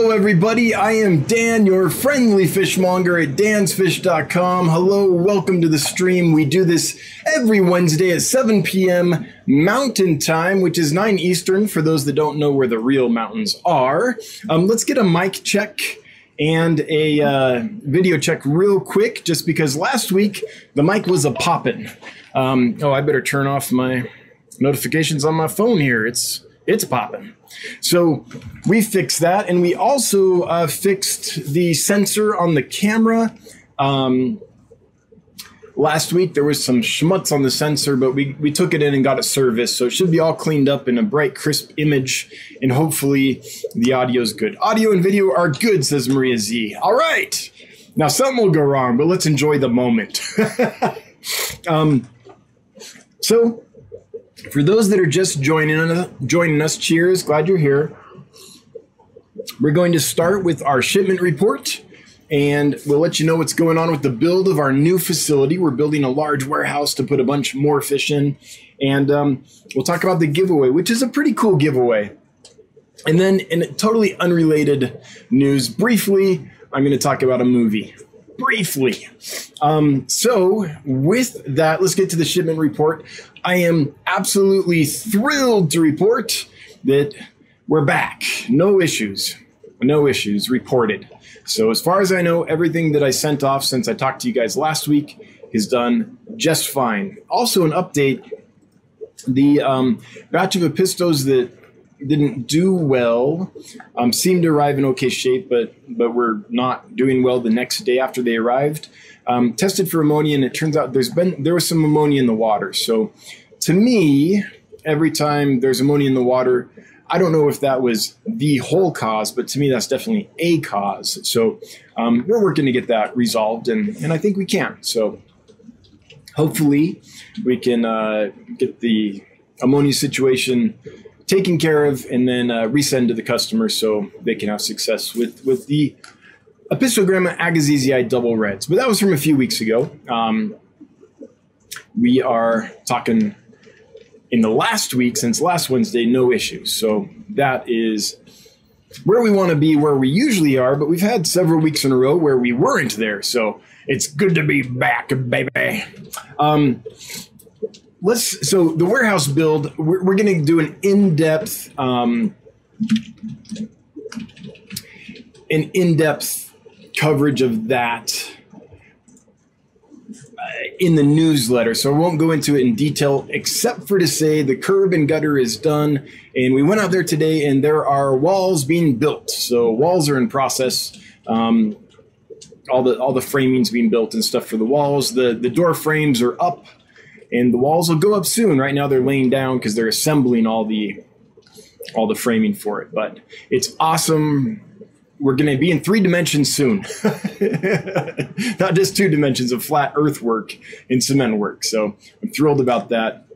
Hello, everybody. I am Dan, your friendly fishmonger at dansfish.com. Hello, welcome to the stream. We do this every Wednesday at 7 p.m. Mountain Time, which is 9 Eastern for those that don't know where the real mountains are. Um, let's get a mic check and a uh, video check real quick, just because last week the mic was a poppin'. Um, oh, I better turn off my notifications on my phone here. It's it's popping. So we fixed that, and we also uh, fixed the sensor on the camera. Um, last week there was some schmutz on the sensor, but we, we took it in and got it serviced, so it should be all cleaned up in a bright, crisp image, and hopefully the audio is good. Audio and video are good, says Maria Z. All right. Now something will go wrong, but let's enjoy the moment. um, so for those that are just joining us, joining us, cheers! Glad you're here. We're going to start with our shipment report, and we'll let you know what's going on with the build of our new facility. We're building a large warehouse to put a bunch more fish in, and um, we'll talk about the giveaway, which is a pretty cool giveaway. And then, in totally unrelated news, briefly, I'm going to talk about a movie briefly. Um, so, with that, let's get to the shipment report. I am absolutely thrilled to report that we're back. No issues. No issues reported. So, as far as I know, everything that I sent off since I talked to you guys last week is done just fine. Also, an update the um, batch of Apistos that didn't do well um, seemed to arrive in okay shape, but but were not doing well the next day after they arrived. Um, tested for ammonia, and it turns out there's been there was some ammonia in the water. So, to me, every time there's ammonia in the water, I don't know if that was the whole cause, but to me, that's definitely a cause. So, um, we're working to get that resolved, and and I think we can. So, hopefully, we can uh, get the ammonia situation taken care of and then uh, resend to the customer so they can have success with with the Apistogramma agassizii double reds. But that was from a few weeks ago. Um, we are talking in the last week since last Wednesday, no issues. So that is where we want to be, where we usually are. But we've had several weeks in a row where we weren't there. So it's good to be back, baby. Um, let's so the warehouse build we're, we're going to do an in-depth um, an in-depth coverage of that uh, in the newsletter so i won't go into it in detail except for to say the curb and gutter is done and we went out there today and there are walls being built so walls are in process um, all the all the framings being built and stuff for the walls the the door frames are up and the walls will go up soon. Right now they're laying down because they're assembling all the all the framing for it. But it's awesome. We're going to be in three dimensions soon, not just two dimensions of flat earth work and cement work. So I'm thrilled about that.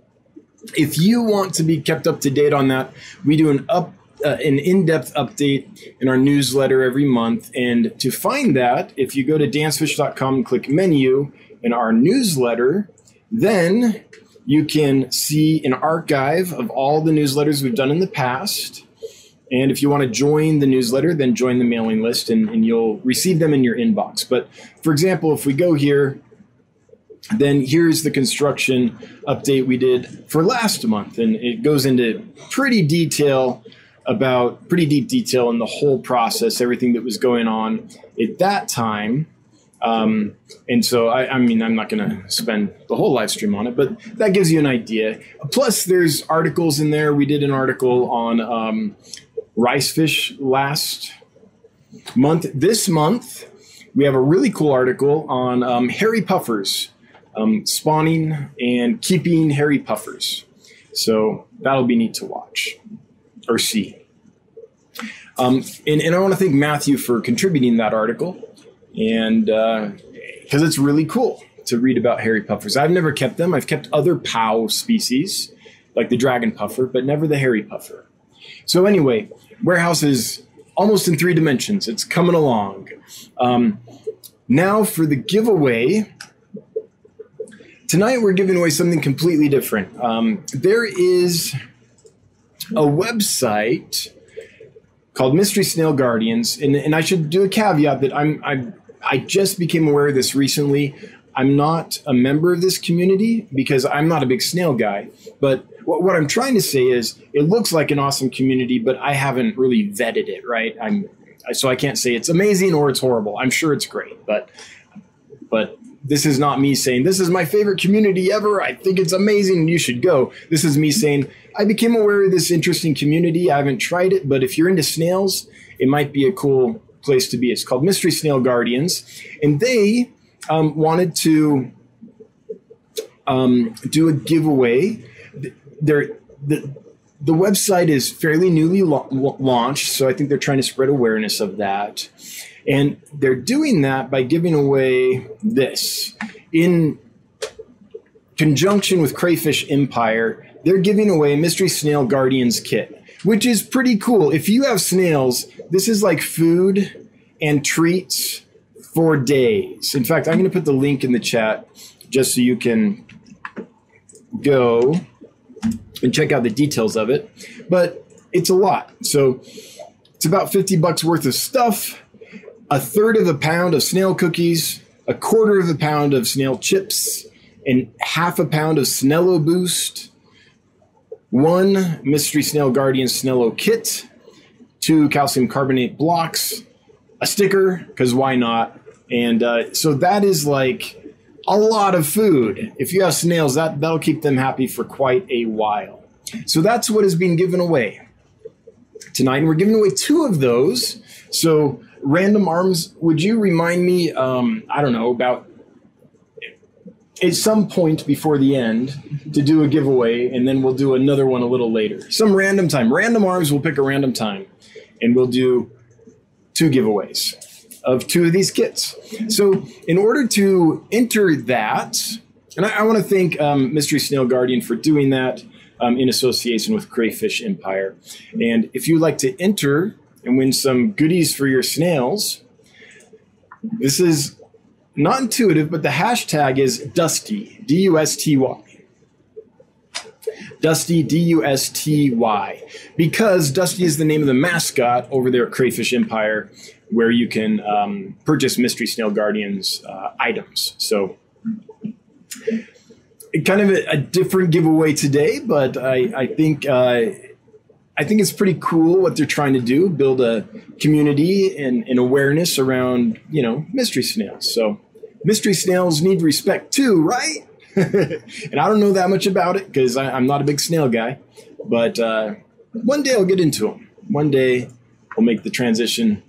If you want to be kept up to date on that, we do an up uh, an in-depth update in our newsletter every month. And to find that, if you go to dansfish.com and click menu in our newsletter, then you can see an archive of all the newsletters we've done in the past. And if you want to join the newsletter, then join the mailing list and, and you'll receive them in your inbox. But for example, if we go here, then here's the construction update we did for last month. And it goes into pretty detail about pretty deep detail in the whole process, everything that was going on at that time. Um, and so, I, I, mean, I'm not going to spend the whole live stream on it, but that gives you an idea. Plus, there's articles in there. We did an article on um, rice fish last month. This month, we have a really cool article on um, hairy puffers, um, spawning and keeping hairy puffers. So that'll be neat to watch or see. Um, and, and I want to thank Matthew for contributing that article and because uh, it's really cool to read about hairy puffers. I've never kept them. I've kept other POW species like the dragon puffer, but never the hairy puffer. So anyway, warehouse is almost in three dimensions. It's coming along. Um, now for the giveaway. Tonight we're giving away something completely different. Um, there is a website called Mystery Snail Guardians, and and I should do a caveat that I'm I I just became aware of this recently. I'm not a member of this community because I'm not a big snail guy. But what, what I'm trying to say is, it looks like an awesome community, but I haven't really vetted it. Right? I'm so I can't say it's amazing or it's horrible. I'm sure it's great, but but this is not me saying this is my favorite community ever. I think it's amazing and you should go. This is me saying I became aware of this interesting community. I haven't tried it, but if you're into snails, it might be a cool place to be. It's called Mystery Snail Guardians, and they um, wanted to um, do a giveaway. They're, the the website is fairly newly la- launched, so I think they're trying to spread awareness of that. And they're doing that by giving away this. In conjunction with Crayfish Empire, they're giving away Mystery Snail Guardians kit, which is pretty cool. If you have snails, this is like food and treats for days. In fact, I'm going to put the link in the chat just so you can go and check out the details of it. But it's a lot. So it's about 50 bucks worth of stuff a third of a pound of snail cookies, a quarter of a pound of snail chips, and half a pound of Snello Boost, one Mystery Snail Guardian Snello kit, two calcium carbonate blocks, a sticker, because why not? And uh, so that is like a lot of food. If you have snails, that, that'll keep them happy for quite a while. So that's what is being given away tonight. And we're giving away two of those. So Random Arms, would you remind me, um, I don't know, about at some point before the end to do a giveaway, and then we'll do another one a little later. Some random time. Random Arms will pick a random time, and we'll do two giveaways of two of these kits. So, in order to enter that, and I, I want to thank um, Mystery Snail Guardian for doing that um, in association with Crayfish Empire. And if you'd like to enter and win some goodies for your snails. This is not intuitive, but the hashtag is Dusty, D U S T Y. Dusty, D U S T Y. Because Dusty is the name of the mascot over there at Crayfish Empire, where you can um, purchase Mystery Snail Guardians uh, items. So, kind of a, a, different giveaway today, but I, I think. Uh, I think it's pretty cool what they're trying to do, build a community and, and awareness around, you know, mystery snails. So mystery snails need respect too, right? and I don't know that much about it because I'm not a big snail guy, but uh, one day I'll get into them. One day I'll make the transition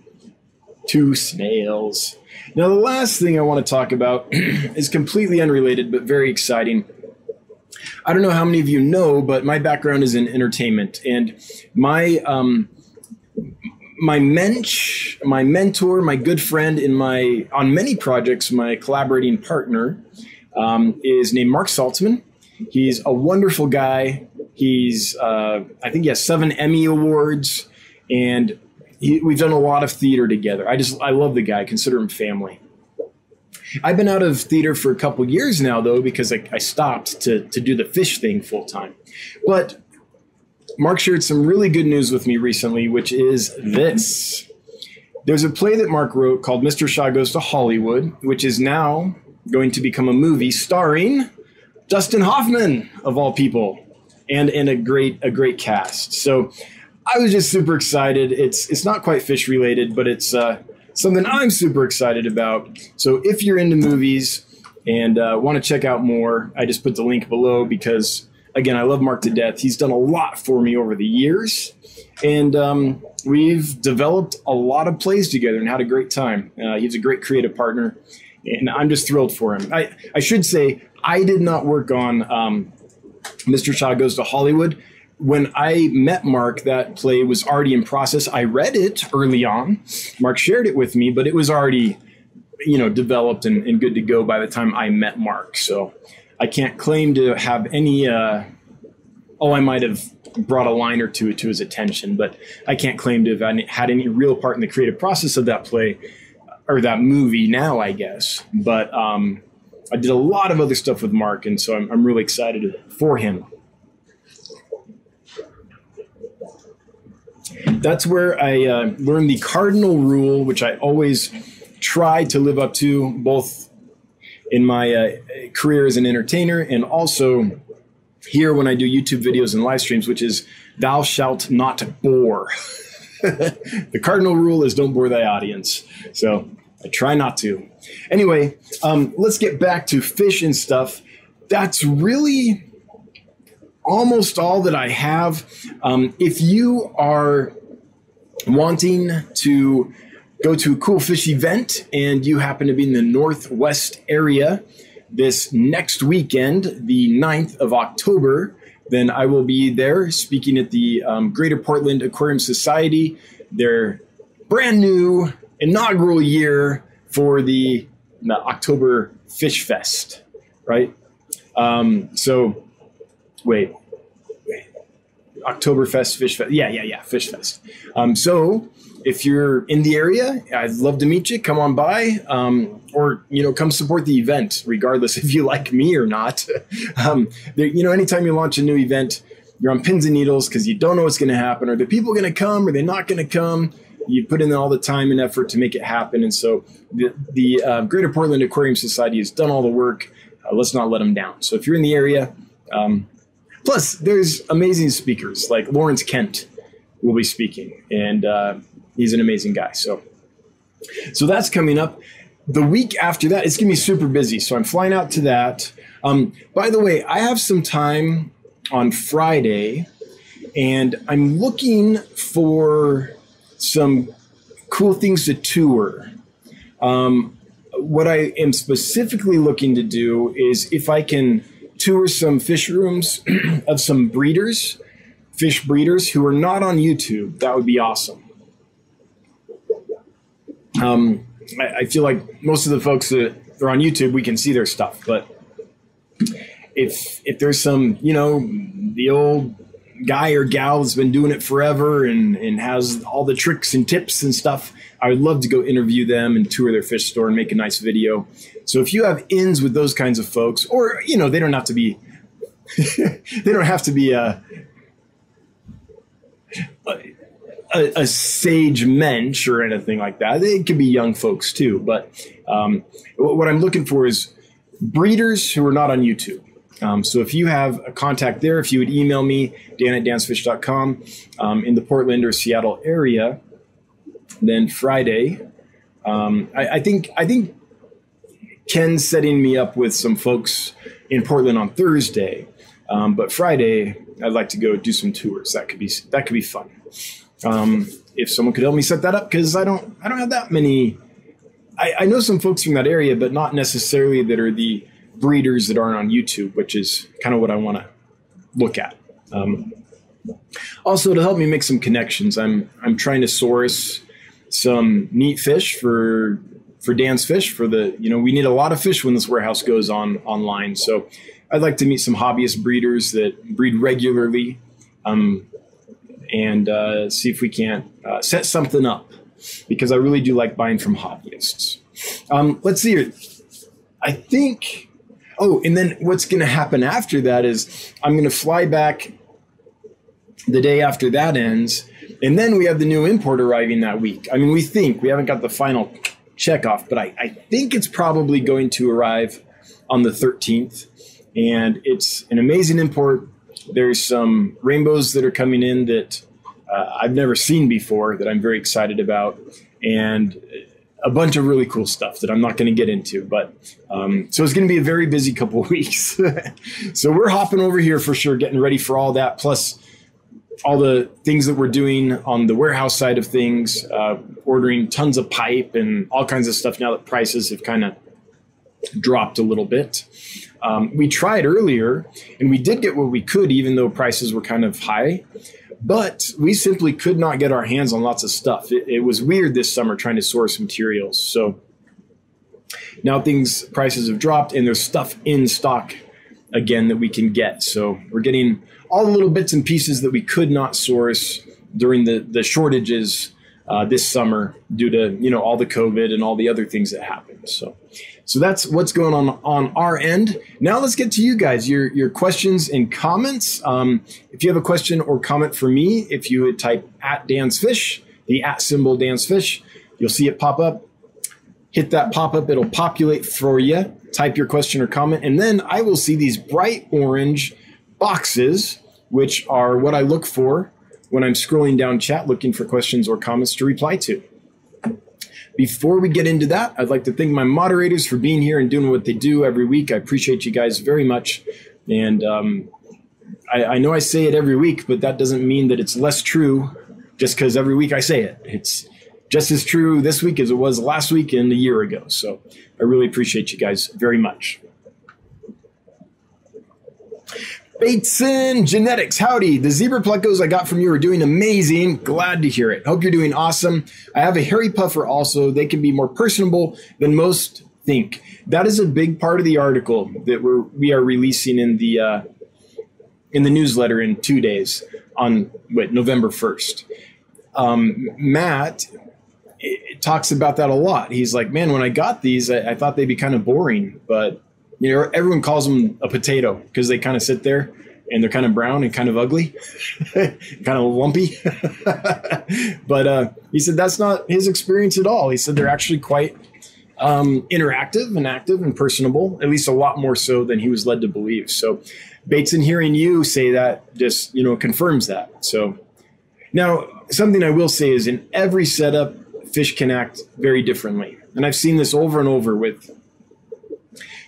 to snails. Now, the last thing I want to talk about is completely unrelated but very exciting. I don't know how many of you know, but my background is in entertainment, and my um, my mensch, my mentor, my good friend in my on many projects, my collaborating partner um, is named Mark Saltzman. He's a wonderful guy. He's uh, I think he has seven Emmy awards, and he, we've done a lot of theater together. I just I love the guy. Consider him family. I've been out of theater for a couple years now, though, because I, I stopped to, to do the fish thing full time. But Mark shared some really good news with me recently, which is this. There's a play that Mark wrote called Mr. Shaw Goes to Hollywood, which is now going to become a movie starring Dustin Hoffman, of all people, and, and a great a great cast. So I was just super excited. It's it's not quite fish related, but it's uh, something I'm super excited about. So if you're into movies and uh, want to check out more, I just put the link below because, again, I love Mark to death. He's done a lot for me over the years. And um, we've developed a lot of plays together and had a great time. Uh, he's a great creative partner, and I'm just thrilled for him. I, I should say, I did not work on um, Mr. Shaw Goes to Hollywood when I met Mark, that play was already in process. I read it early on. Mark shared it with me, but it was already, you know, developed and, and good to go by the time I met Mark. So I can't claim to have any. Uh, oh, I might have brought a line or two to his attention, but I can't claim to have had any real part in the creative process of that play or that movie now, I guess. But um, I did a lot of other stuff with Mark, and so I'm, I'm really excited for him. That's where I uh, learned the cardinal rule, which I always try to live up to, both in my uh, career as an entertainer and also here when I do YouTube videos and live streams, which is thou shalt not bore. the cardinal rule is don't bore thy audience. So I try not to. Anyway, um, let's get back to fish and stuff. That's really almost all that I have. Um, if you are wanting to go to a cool fish event and you happen to be in the Northwest area this next weekend, the 9th of October, then I will be there speaking at the um, Greater Portland Aquarium Society, their brand new inaugural year for the, the October Fish Fest, right? Um, so, wait, wait, Oktoberfest Fish Fest. Yeah, yeah, yeah, Fish Fest. Um, so, if you're in the area, I'd love to meet you. Come on by, um, or you know, come support the event, regardless if you like me or not. um, there, you know, anytime you launch a new event, you're on pins and needles because you don't know what's going to happen. Are the people going to come? Are they not going to come? You put in all the time and effort to make it happen, and so the, the uh, Greater Portland Aquarium Society has done all the work. Uh, let's not let them down. So if you're in the area, um, plus there's amazing speakers like Lawrence Kent will be speaking, and uh, he's an amazing guy. So, so that's coming up. The week after that, it's gonna be super busy. So I'm flying out to that. Um, by the way, I have some time on Friday, and I'm looking for some cool things to tour. Um, what I am specifically looking to do is if I can tour some fish rooms of some breeders, fish breeders who are not on YouTube, that would be awesome. Um, I, I, feel like most of the folks that are on YouTube, we can see their stuff, but if if there's some, you know, the old guy or gal that's been doing it forever and and has all the tricks and tips and stuff, I would love to go interview them and tour their fish store and make a nice video. So if you have ins with those kinds of folks, or you know, they don't have to be, they don't have to be a, a a, a, sage mensch or anything like that. It could be young folks too. But um, what I'm looking for is breeders who are not on YouTube. Um, so if you have a contact there, if you would email me, dan at dansfish.com um, in the Portland or Seattle area, then Friday, um, I, I, think I think Ken's setting me up with some folks in Portland on Thursday, um, but Friday I'd like to go do some tours. That could be that could be fun. Um, if someone could help me set that up, because I don't, I don't have that many. I, I know some folks from that area, but not necessarily that are the breeders that aren't on YouTube, which is kind of what I want to look at. Um, also, to help me make some connections, I'm I'm trying to source some neat fish for for Dan's Fish for the you know we need a lot of fish when this warehouse goes on online. So I'd like to meet some hobbyist breeders that breed regularly. Um, and uh, see if we can't uh, set something up because I really do like buying from hobbyists. Um, let's see here. I think. Oh, and then what's going to happen after that is I'm going to fly back the day after that ends, and then we have the new import arriving that week. I mean, we think we haven't got the final check off, but I, I think it's probably going to arrive on the 13th, and it's an amazing import there's some rainbows that are coming in that uh, I've never seen before that I'm very excited about, and a bunch of really cool stuff that I'm not going to get into. But um, so it's going to be a very busy couple of weeks. so we're hopping over here for sure, getting ready for all that. Plus all the things that we're doing on the warehouse side of things, uh, ordering tons of pipe and all kinds of stuff now that prices have kind of dropped a little bit. Um, we tried earlier and we did get what we could, even though prices were kind of high. But we simply could not get our hands on lots of stuff. It, it was weird this summer trying to source materials. So now things prices have dropped and there's stuff in stock again that we can get. So we're getting all the little bits and pieces that we could not source during the, the shortages uh, this summer due to you know all the COVID and all the other things that happened. So, so that's what's going on on our end. Now let's get to you guys. Your your questions and comments. Um, if you have a question or comment for me, if you would type at Dan's Fish, the at symbol Dan's Fish, you'll see it pop up. Hit that pop up; it'll populate for you. Type your question or comment, and then I will see these bright orange boxes, which are what I look for when I'm scrolling down chat looking for questions or comments to reply to. Before we get into that, I'd like to thank my moderators for being here and doing what they do every week. I appreciate you guys very much. And um, I, I know I say it every week, but that doesn't mean that it's less true just because every week I say it. It's just as true this week as it was last week and a year ago. So I really appreciate you guys very much. Bateson Genetics, howdy. The zebra plecos I got from you are doing amazing. Glad to hear it. Hope you're doing awesome. I have a hairy puffer also. They can be more personable than most think. That is a big part of the article that we're we are releasing in the uh, in the newsletter in two days on November first. Um, Matt talks about that a lot. He's like, man, when I got these, I, I thought they'd be kind of boring, but you know, everyone calls them a potato because they kind of sit there and they're kind of brown and kind of ugly, kind of lumpy. but uh, he said that's not his experience at all. He said they're actually quite um, interactive and active and personable, at least a lot more so than he was led to believe. So, Bateson, hearing you say that just you know confirms that. So, now something I will say is in every setup, fish can act very differently, and I've seen this over and over with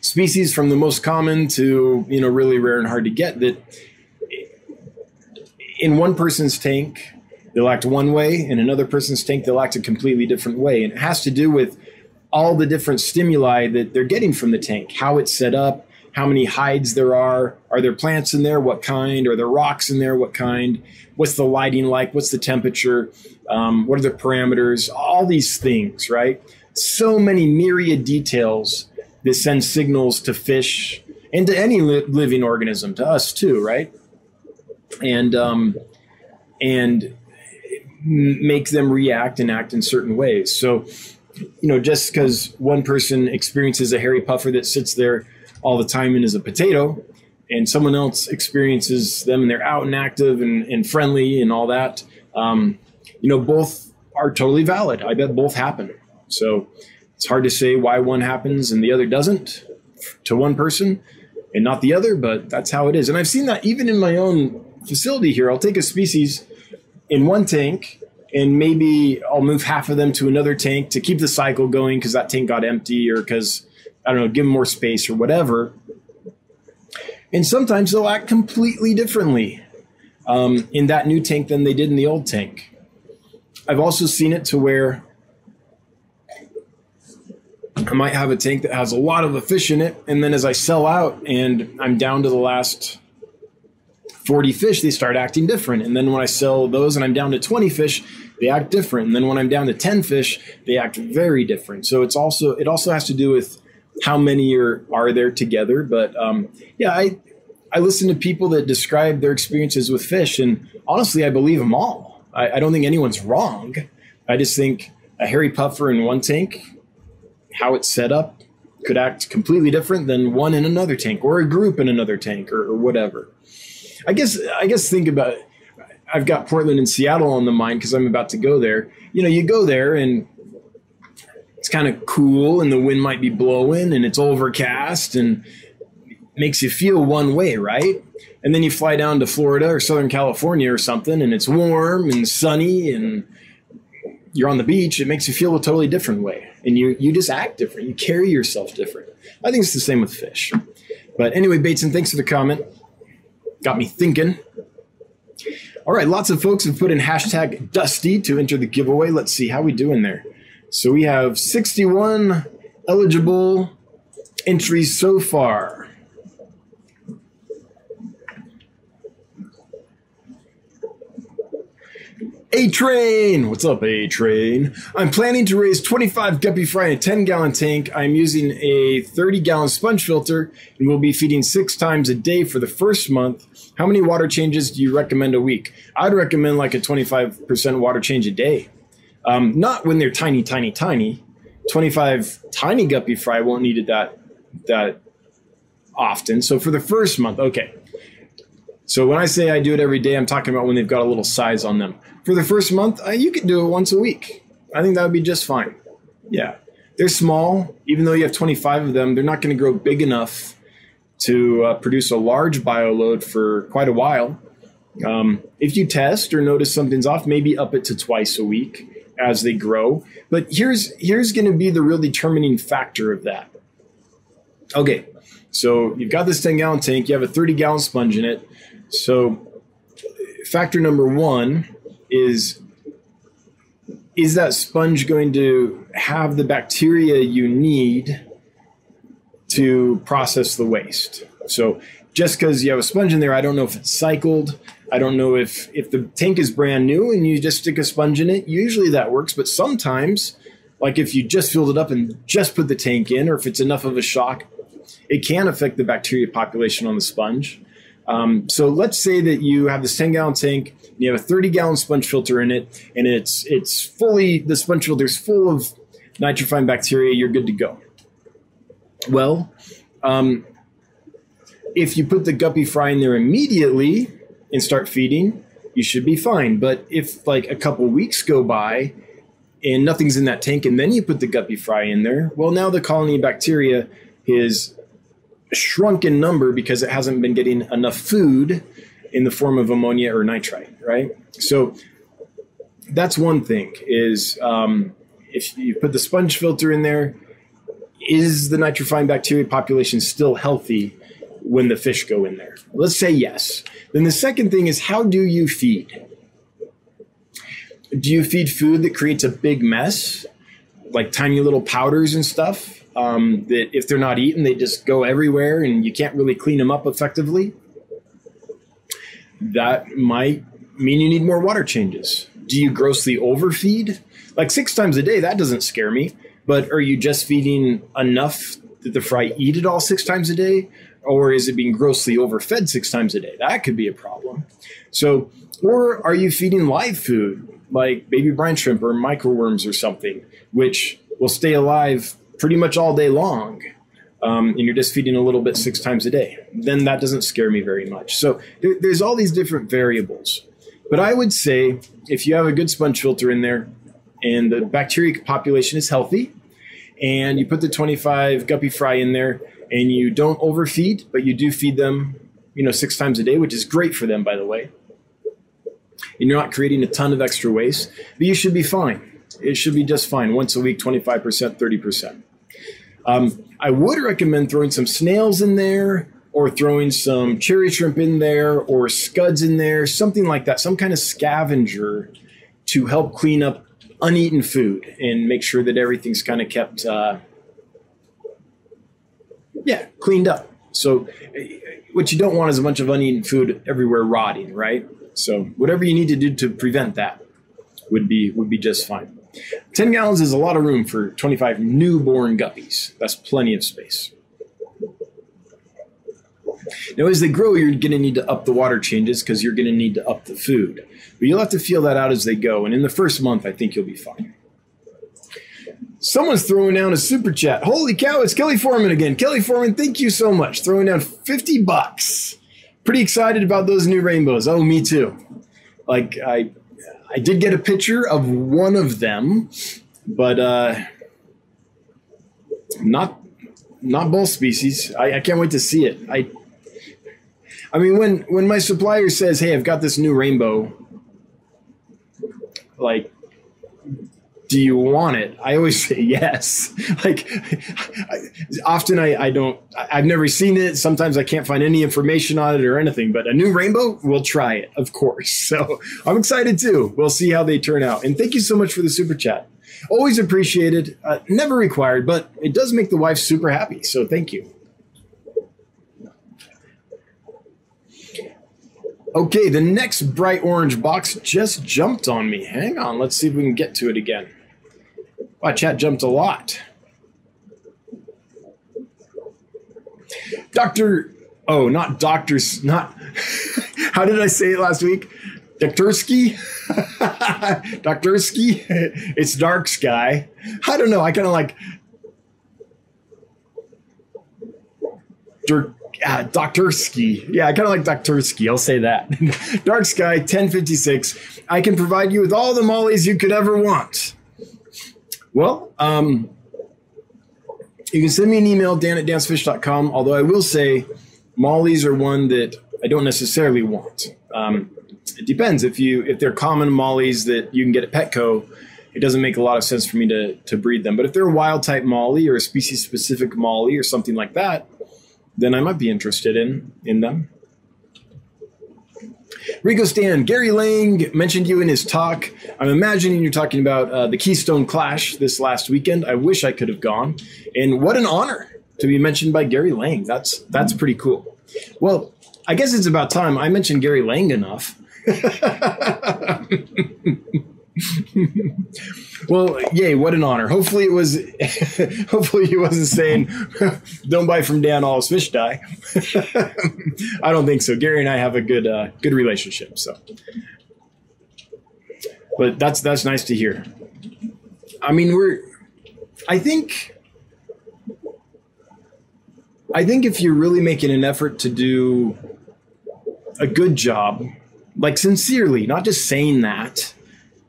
species from the most common to you know really rare and hard to get that in one person's tank they'll act one way. In another person's tank they'll act a completely different way. And it has to do with all the different stimuli that they're getting from the tank how it's set up how many hides there are. Are there plants in there? What kind? Are there rocks in there? What kind? What's the lighting like? What's the temperature? Um, what are the parameters? All these things right? So many myriad details that send signals to fish and to any li- living organism, to us too, right? And um, and make them react and act in certain ways. So, you know, just because one person experiences a hairy puffer that sits there all the time and is a potato, and someone else experiences them and they're out and active and, and friendly and all that, um, you know, both are totally valid. I bet both happen. So, it's hard to say why one happens and the other doesn't to one person and not the other, but that's how it is. And I've seen that even in my own facility here. I'll take a species in one tank and maybe I'll move half of them to another tank to keep the cycle going because that tank got empty or because, I don't know, give them more space or whatever. And sometimes they'll act completely differently um, in that new tank than they did in the old tank. I've also seen it to where I might have a tank that has a lot of the fish in it, and then as I sell out and I'm down to the last 40 fish, they start acting different. And then when I sell those and I'm down to 20 fish, they act different. And then when I'm down to 10 fish, they act very different. So it's also it also has to do with how many are are there together. But um, yeah, I I listen to people that describe their experiences with fish, and honestly, I believe them all. I, I don't think anyone's wrong. I just think a hairy puffer in one tank how it's set up could act completely different than one in another tank or a group in another tank or, or whatever. I guess I guess think about it. I've got Portland and Seattle on the mind because I'm about to go there. You know, you go there and it's kind of cool and the wind might be blowing and it's overcast and makes you feel one way, right? And then you fly down to Florida or Southern California or something and it's warm and sunny and you're on the beach, it makes you feel a totally different way. And you you just act different. You carry yourself different. I think it's the same with fish. But anyway, Bateson, thanks for the comment. Got me thinking. All right, lots of folks have put in hashtag Dusty to enter the giveaway. Let's see how we doing there. So we have 61 eligible entries so far. A Train! What's up, A Train? I'm planning to raise 25 guppy fry in a 10 gallon tank. I'm using a 30 gallon sponge filter and will be feeding six times a day for the first month. How many water changes do you recommend a week? I'd recommend like a 25% water change a day. Um, not when they're tiny, tiny, tiny. 25 tiny guppy fry won't need it that that often. So for the first month, okay. So when I say I do it every day, I'm talking about when they've got a little size on them. For the first month, uh, you could do it once a week. I think that would be just fine. Yeah. They're small, even though you have 25 of them, they're not going to grow big enough to uh, produce a large bio load for quite a while. Um, if you test or notice something's off, maybe up it to twice a week as they grow. But here's here's going to be the real determining factor of that. Okay, so you've got this 10 gallon tank, you have a 30 gallon sponge in it. So factor number one is is that sponge going to have the bacteria you need to process the waste? So just because you have a sponge in there, I don't know if it's cycled. I don't know if if the tank is brand new and you just stick a sponge in it. Usually that works, but sometimes, like if you just filled it up and just put the tank in, or if it's enough of a shock, it can affect the bacteria population on the sponge. Um, so let's say that you have this 10 gallon tank, you have a 30 gallon sponge filter in it, and it's it's fully the sponge filter is full of nitrifying bacteria. You're good to go. Well, um, if you put the guppy fry in there immediately and start feeding, you should be fine. But if like a couple weeks go by and nothing's in that tank, and then you put the guppy fry in there, well, now the colony of bacteria is shrunk in number because it hasn't been getting enough food in the form of ammonia or nitrite, right? So that's one thing is um, if you put the sponge filter in there, is the nitrifying bacteria population still healthy when the fish go in there? Let's say yes. Then the second thing is how do you feed? Do you feed food that creates a big mess, like tiny little powders and stuff? Um, that if they're not eaten, they just go everywhere and you can't really clean them up effectively. That might mean you need more water changes. Do you grossly overfeed? Like six times a day, that doesn't scare me. But are you just feeding enough that the fry eat it all six times a day? Or is it being grossly overfed six times a day? That could be a problem. So, or are you feeding live food like baby brine shrimp or microworms or something, which will stay alive pretty much all day long? Um, and you're just feeding a little bit six times a day, then that doesn't scare me very much. So there, there's all these different variables. But I would say if you have a good sponge filter in there and the bacteria population is healthy, and you put the 25 guppy fry in there, and you don't overfeed, but you do feed them, you know, six times a day, which is great for them, by the way. And you're not creating a ton of extra waste, but you should be fine. It should be just fine. Once a week, 25%, 30%. Um, I would recommend throwing some snails in there or throwing some cherry shrimp in there or scuds in there, something like that, some kind of scavenger to help clean up uneaten food and make sure that everything's kind of kept uh, yeah, cleaned up. So what you don't want is a bunch of uneaten food everywhere rotting, right? So whatever you need to do to prevent that would be would be just fine. 10 gallons is a lot of room for 25 newborn guppies. That's plenty of space. Now, as they grow, you're going to need to up the water changes because you're going to need to up the food. But you'll have to feel that out as they go. And in the first month, I think you'll be fine. Someone's throwing down a super chat. Holy cow, it's Kelly Foreman again. Kelly Foreman, thank you so much. Throwing down 50 bucks. Pretty excited about those new rainbows. Oh, me too. Like I I did get a picture of one of them, but uh not not both species. I, I can't wait to see it. I I mean when when my supplier says, "Hey, I've got this new rainbow," like do you want it? I always say yes. like often I, I don't, I've never seen it. Sometimes I can't find any information on it or anything, but a new rainbow, we'll try it, of course. So I'm excited too. We'll see how they turn out. And thank you so much for the super chat. Always appreciated, uh, never required, but it does make the wife super happy. So thank you. Okay, the next bright orange box just jumped on me. Hang on, let's see if we can get to it again. My chat jumped a lot. Dr. Oh, not doctors, not. How did I say it last week? Doktorski? Doktorski. it's dark sky. I don't know. I kind of like Dirk, uh, Doktorski. Yeah, I kind of like Doktorski. I'll say that. dark sky 1056. I can provide you with all the mollies you could ever want. Well, um, you can send me an email, dan at dansfish.com. Although I will say, mollies are one that I don't necessarily want. Um, it depends if you if they're common mollies that you can get at Petco. It doesn't make a lot of sense for me to to breed them. But if they're a wild type molly or a species specific molly or something like that, then I might be interested in in them. Rico Stan, Gary Lang mentioned you in his talk. I'm imagining you're talking about uh, the Keystone Clash this last weekend. I wish I could have gone, and what an honor to be mentioned by Gary Lang. That's that's pretty cool. Well, I guess it's about time I mentioned Gary Lang enough. well, yay! What an honor. Hopefully, it was. hopefully, he wasn't saying, "Don't buy from Dan, all his fish die." I don't think so. Gary and I have a good, uh, good relationship. So, but that's that's nice to hear. I mean, we're. I think. I think if you're really making an effort to do a good job like sincerely, not just saying that,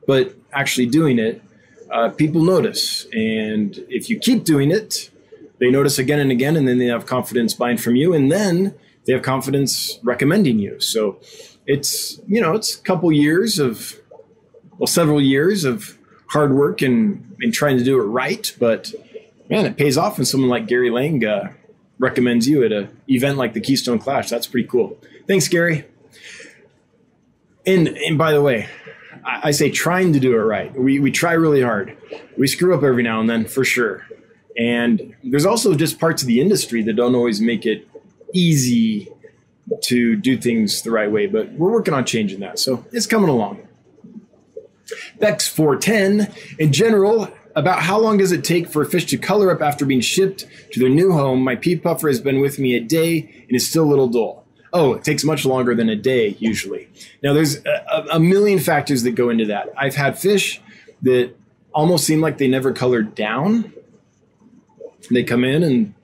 but actually doing it, uh, people notice. And if you keep doing it, they notice again and again, and then they have confidence buying from you, and then they have confidence recommending you. So it's you know it's a couple years of well several years of hard work and and trying to do it right, but man, it pays off when someone like Gary Lang uh, recommends you at an event like the Keystone Clash. That's pretty cool. Thanks, Gary. And and by the way, I, say trying to do it right. We we try really hard. We screw up every now and then for sure. And there's also just parts of the industry that don't always make it easy to do things the right way, but we're working on changing that. So it's coming along. Bex 410 in general, about how long does it take for a fish to color up after being shipped to their new home? My pea puffer has been with me a day and is still a little dull. Oh, it takes much longer than a day usually. Now, there's a, a million factors that go into that. I've had fish that almost seem like they never colored down. They come in and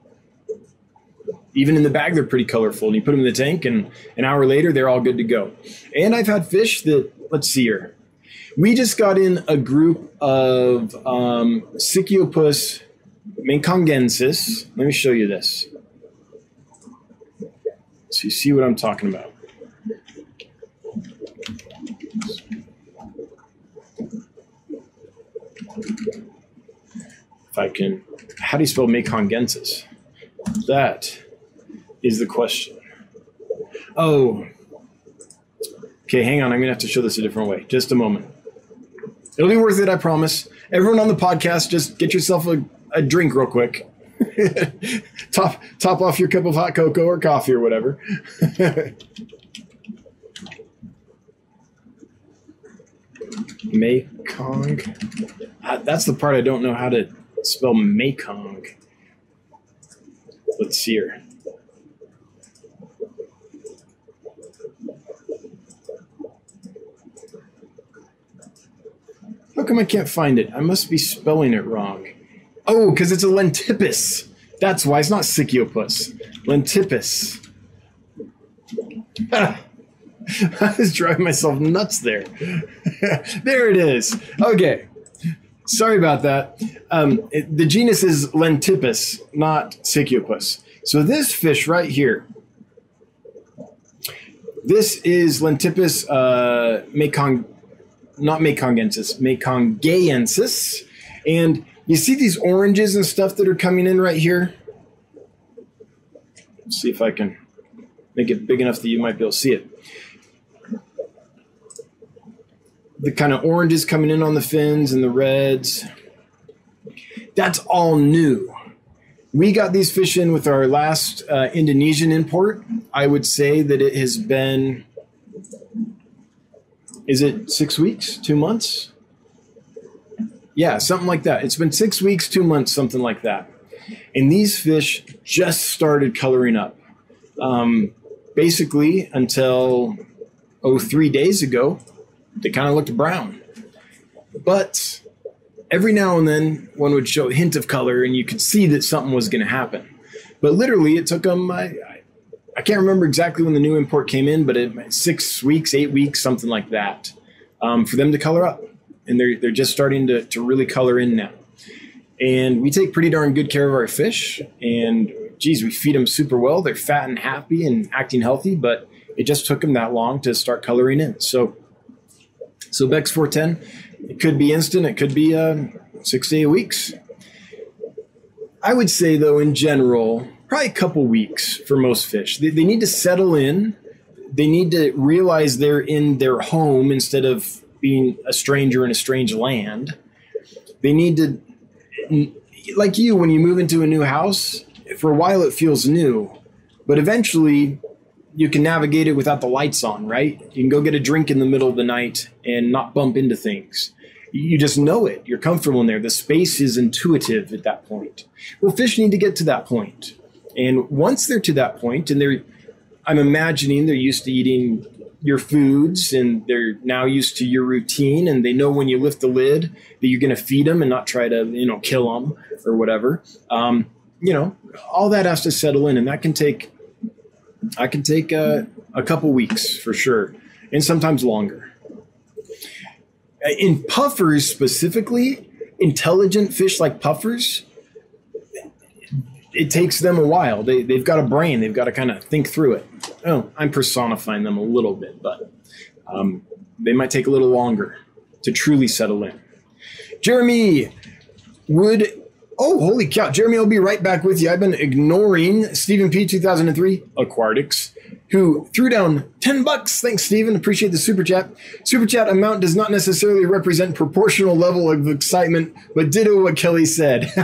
even in the bag, they're pretty colorful. And you put them in the tank, and an hour later, they're all good to go. And I've had fish that, let's see here. We just got in a group of um, Sicyopus meikongensis. Let me show you this. So you see what I'm talking about. If I can, how do you spell meikongensis? That is the question. Oh, okay, hang on. I'm going to have to show this a different way. Just a moment. It'll be worth it, I promise. Everyone on the podcast, just get yourself a, a drink real quick. top top off your cup of hot cocoa or coffee or whatever. Mekong. Uh, that's the part I don't know how to spell Mekong. Let's see here. How come I can't find it? I must be spelling it wrong. Oh, because it's a lentipes. That's why it's not Sicyopus. Lentipes. I was driving myself nuts there. there it is. Okay. Sorry about that. Um, it, the genus is Lentipes, not Sicyopus. So this fish right here, this is Lentipes uh, Mekong, not Mekongensis, Mekongaensis. And you see these oranges and stuff that are coming in right here? Let's see if I can make it big enough that you might be able to see it. The kind of oranges coming in on the fins and the reds. That's all new. We got these fish in with our last uh, Indonesian import. I would say that it has been, is it six weeks, two months? Yeah, something like that. It's been six weeks, two months, something like that. And these fish just started coloring up. Um, basically, until, oh, three days ago, they kind of looked brown. But every now and then one would show a hint of color and you could see that something was going to happen. But literally, it took them, I, I, can't remember exactly when the new import came in, but it, six weeks, eight weeks, something like that, um, for them to color up. And they're, they're just starting to, to really color in now. And we take pretty darn good care of our fish. And geez, we feed them super well. They're fat and happy and acting healthy, but it just took them that long to start coloring in. So, so Bex 410, it could be instant, it could be uh, six to eight weeks. I would say, though, in general, probably a couple weeks for most fish. They, they need to settle in. They need to realize they're in their home instead of being a stranger in a strange land. They need to, like you, when you move into a new house, for a while it feels new, but eventually you can navigate it without the lights on, right? You can go get a drink in the middle of the night and not bump into things. You just know it. You're comfortable in there. The space is intuitive at that point. Well, fish need to get to that point. And once they're to that point and they're I'm imagining they're used to eating your foods and they're now used to your routine and they know when you lift the lid that you're going to feed them and not try to you know kill them or whatever um, you know all that has to settle in and that can take I can take a, a couple weeks for sure, and sometimes longer. In puffers specifically, intelligent fish like puffers, it takes them a while. They, they've got a brain, they've got to kind of think through it. Oh, I'm personifying them a little bit, but um, they might take a little longer to truly settle in. Jeremy, would Oh, holy cow. Jeremy, I'll be right back with you. I've been ignoring Stephen P. 2003 Aquatics, who threw down 10 bucks. Thanks, Stephen. Appreciate the super chat. Super chat amount does not necessarily represent proportional level of excitement, but ditto what Kelly said.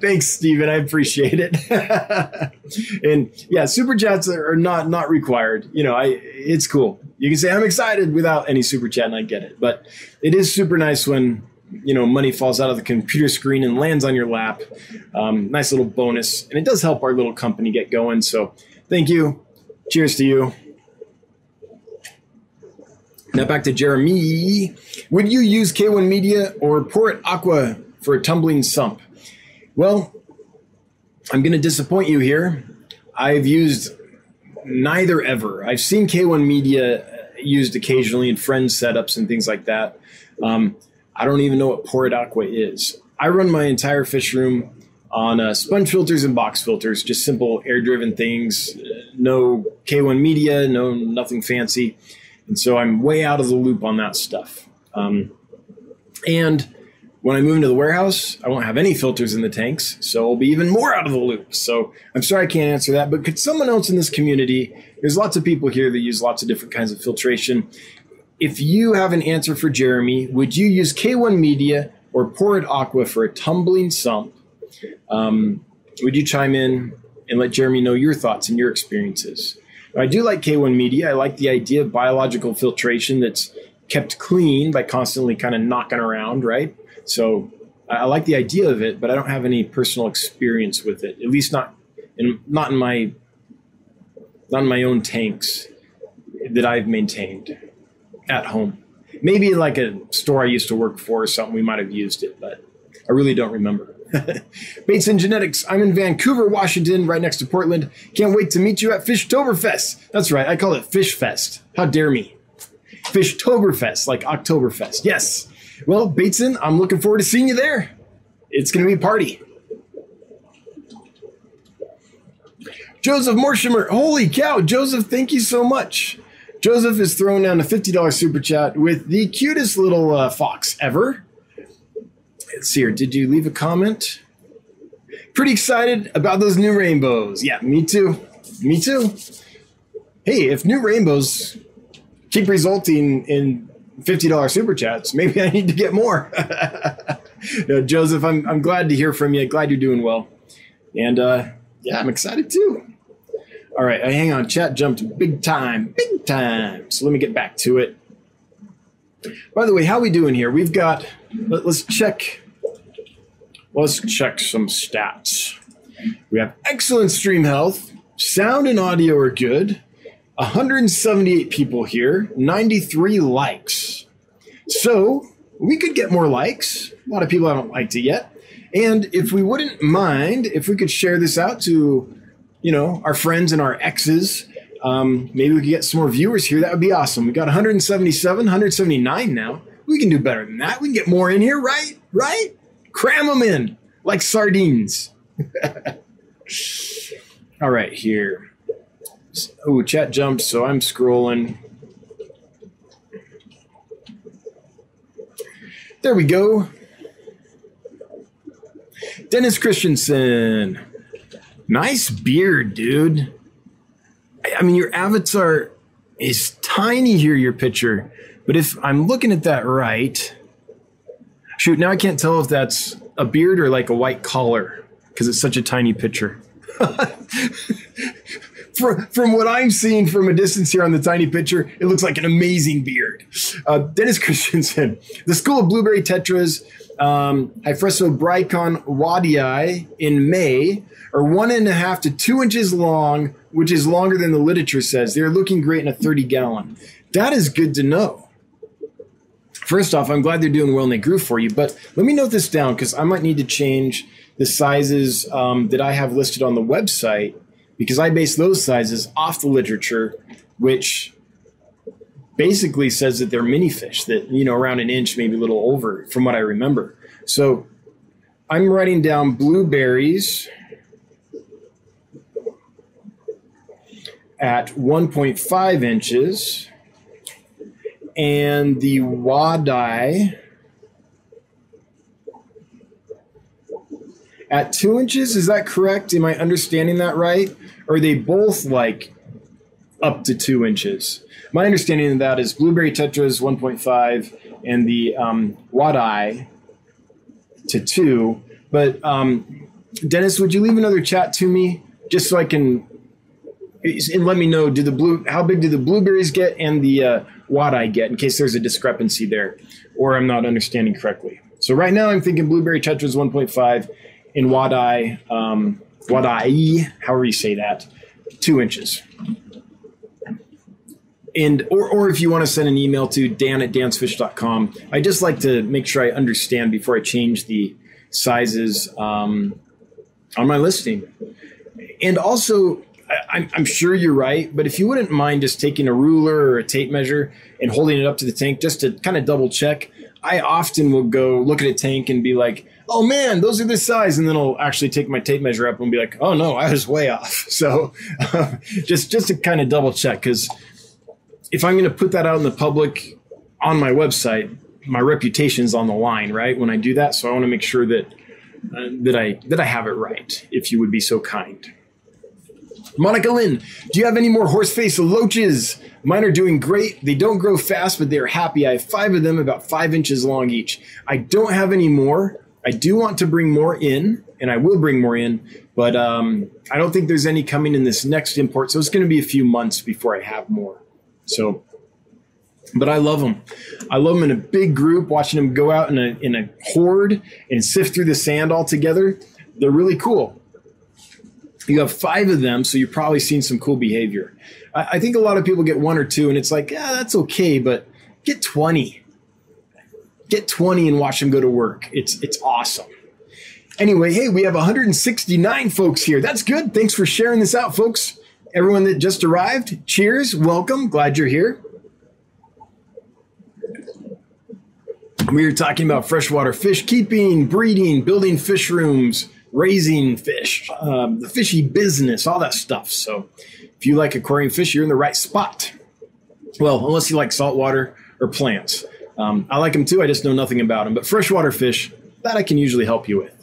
Thanks, Stephen. I appreciate it. and yeah, super chats are not not required. You know, I it's cool. You can say I'm excited without any super chat, and I get it. But it is super nice when you know money falls out of the computer screen and lands on your lap. Um, nice little bonus, and it does help our little company get going. So thank you. Cheers to you. Now back to Jeremy. Would you use K1 Media or Pour It Aqua for a tumbling sump? Well, I'm going to disappoint you here. I've used neither ever. I've seen K1 Media used occasionally in friends setups and things like that. Um, I don't even know what Pour Aqua is. I run my entire fish room on uh, sponge filters and box filters, just simple air driven things, no K1 media, no nothing fancy. And so I'm way out of the loop on that stuff. Um, and when I move into the warehouse, I won't have any filters in the tanks, so I'll be even more out of the loop. So I'm sorry I can't answer that, but could someone else in this community? There's lots of people here that use lots of different kinds of filtration if you have an answer for Jeremy, would you use K1 Media or Pour It Aqua for a tumbling sump? Um, would you chime in and let Jeremy know your thoughts and your experiences? I do like K1 Media. I like the idea of biological filtration that's kept clean by constantly kind of knocking around, right? So I like the idea of it, but I don't have any personal experience with it. At least not in not in my not in my own tanks that I've maintained at home. Maybe like a store I used to work for or something, we might have used it, but I really don't remember. Bates and Genetics. I'm in Vancouver, Washington, right next to Portland. Can't wait to meet you at Fishtoberfest. That's right, I call it Fish Fest. How dare me? Fishtoberfest, like Oktoberfest. Yes. Well, Bateson, I'm looking forward to seeing you there. It's going to be a party. Joseph Morshimer. Holy cow, Joseph, thank you so much. Joseph is throwing down a $50 super chat with the cutest little uh, fox ever. Let's see here. Did you leave a comment? Pretty excited about those new rainbows. Yeah, me too. Me too. Hey, if new rainbows keep resulting in $50 super chats, maybe I need to get more. no, Joseph, I'm, I'm glad to hear from you. Glad you're doing well. And uh, yeah, I'm excited too. All right, hang on. Chat jumped big time, big time. So let me get back to it. By the way, how we doing here? We've got. Let, us check. Let's check some stats. We have excellent stream health. Sound and audio are good. 178 people here, 93 likes. So we could get more likes. A lot of people haven't liked it yet. And if we wouldn't mind, if we could share this out to, you know, our friends and our exes, um, maybe we could get some more viewers here. That would be awesome. We got 177, 179 now. We can do better than that. We can get more in here, right? Right? Cram them in like sardines. All right, here. Oh, chat jumps, so I'm scrolling. There we go. Dennis Christensen. Nice beard, dude. I mean, your avatar is tiny here, your picture. But if I'm looking at that right, shoot, now I can't tell if that's a beard or like a white collar because it's such a tiny picture. from, from what I'm seeing from a distance here on the tiny picture, it looks like an amazing beard. Uh, Dennis Christensen, the School of Blueberry Tetras, um, Hyphessobrycon wadii in May are one and a half to two inches long, which is longer than the literature says. They're looking great in a 30 gallon. That is good to know. First off, I'm glad they're doing well and they grew for you, but let me note this down because I might need to change the sizes um, that I have listed on the website because I base those sizes off the literature, which basically says that they're mini fish that, you know, around an inch, maybe a little over from what I remember. So I'm writing down blueberries at 1.5 inches and the wadii at two inches. Is that correct? Am I understanding that right? Or are they both like up to two inches? My understanding of that is Blueberry tetras 1.5 and the um, wadii to two. But um, Dennis, would you leave another chat to me just so I can and let me know do the blue how big do the blueberries get and the uh, wadii get in case there's a discrepancy there or I'm not understanding correctly. So right now I'm thinking blueberry tetras 1.5 and wadii um, wadii however you say that two inches. And or, or if you want to send an email to dan at dansfish.com, I just like to make sure I understand before I change the sizes um, on my listing. And also, I'm, I'm sure you're right, but if you wouldn't mind just taking a ruler or a tape measure and holding it up to the tank just to kind of double check, I often will go look at a tank and be like, oh man, those are this size. And then I'll actually take my tape measure up and be like, oh no, I was way off. So just, just to kind of double check, because if I'm going to put that out in the public on my website, my reputation's on the line, right? When I do that. So I want to make sure that, uh, that I, that I have it right, if you would be so kind. Monica Lynn, do you have any more horseface loaches? Mine are doing great. They don't grow fast, but they're happy. I have five of them, about five inches long each. I don't have any more. I do want to bring more in, and I will bring more in, but um, I don't think there's any coming in this next import. So it's going to be a few months before I have more. So, but I love them. I love them in a big group, watching them go out in a, in a horde and sift through the sand all together. They're really cool you have five of them, so you've probably seen some cool behavior. I, I think a lot of people get one or two, and it's like, yeah, that's okay, but get 20. Get 20 and watch them go to work. It's it's awesome. Anyway, hey, we have 169 folks here. That's good. Thanks for sharing this out, folks. Everyone that just arrived, cheers, welcome. Glad you're here. We are talking about freshwater fish keeping, breeding, building fish rooms, raising fish, um, the fishy business, all that stuff. So if you like aquarium fish, you're in the right spot. Well, unless you like saltwater or plants. Um, I like them too. I just know nothing about them. But freshwater fish, that I can usually help you with.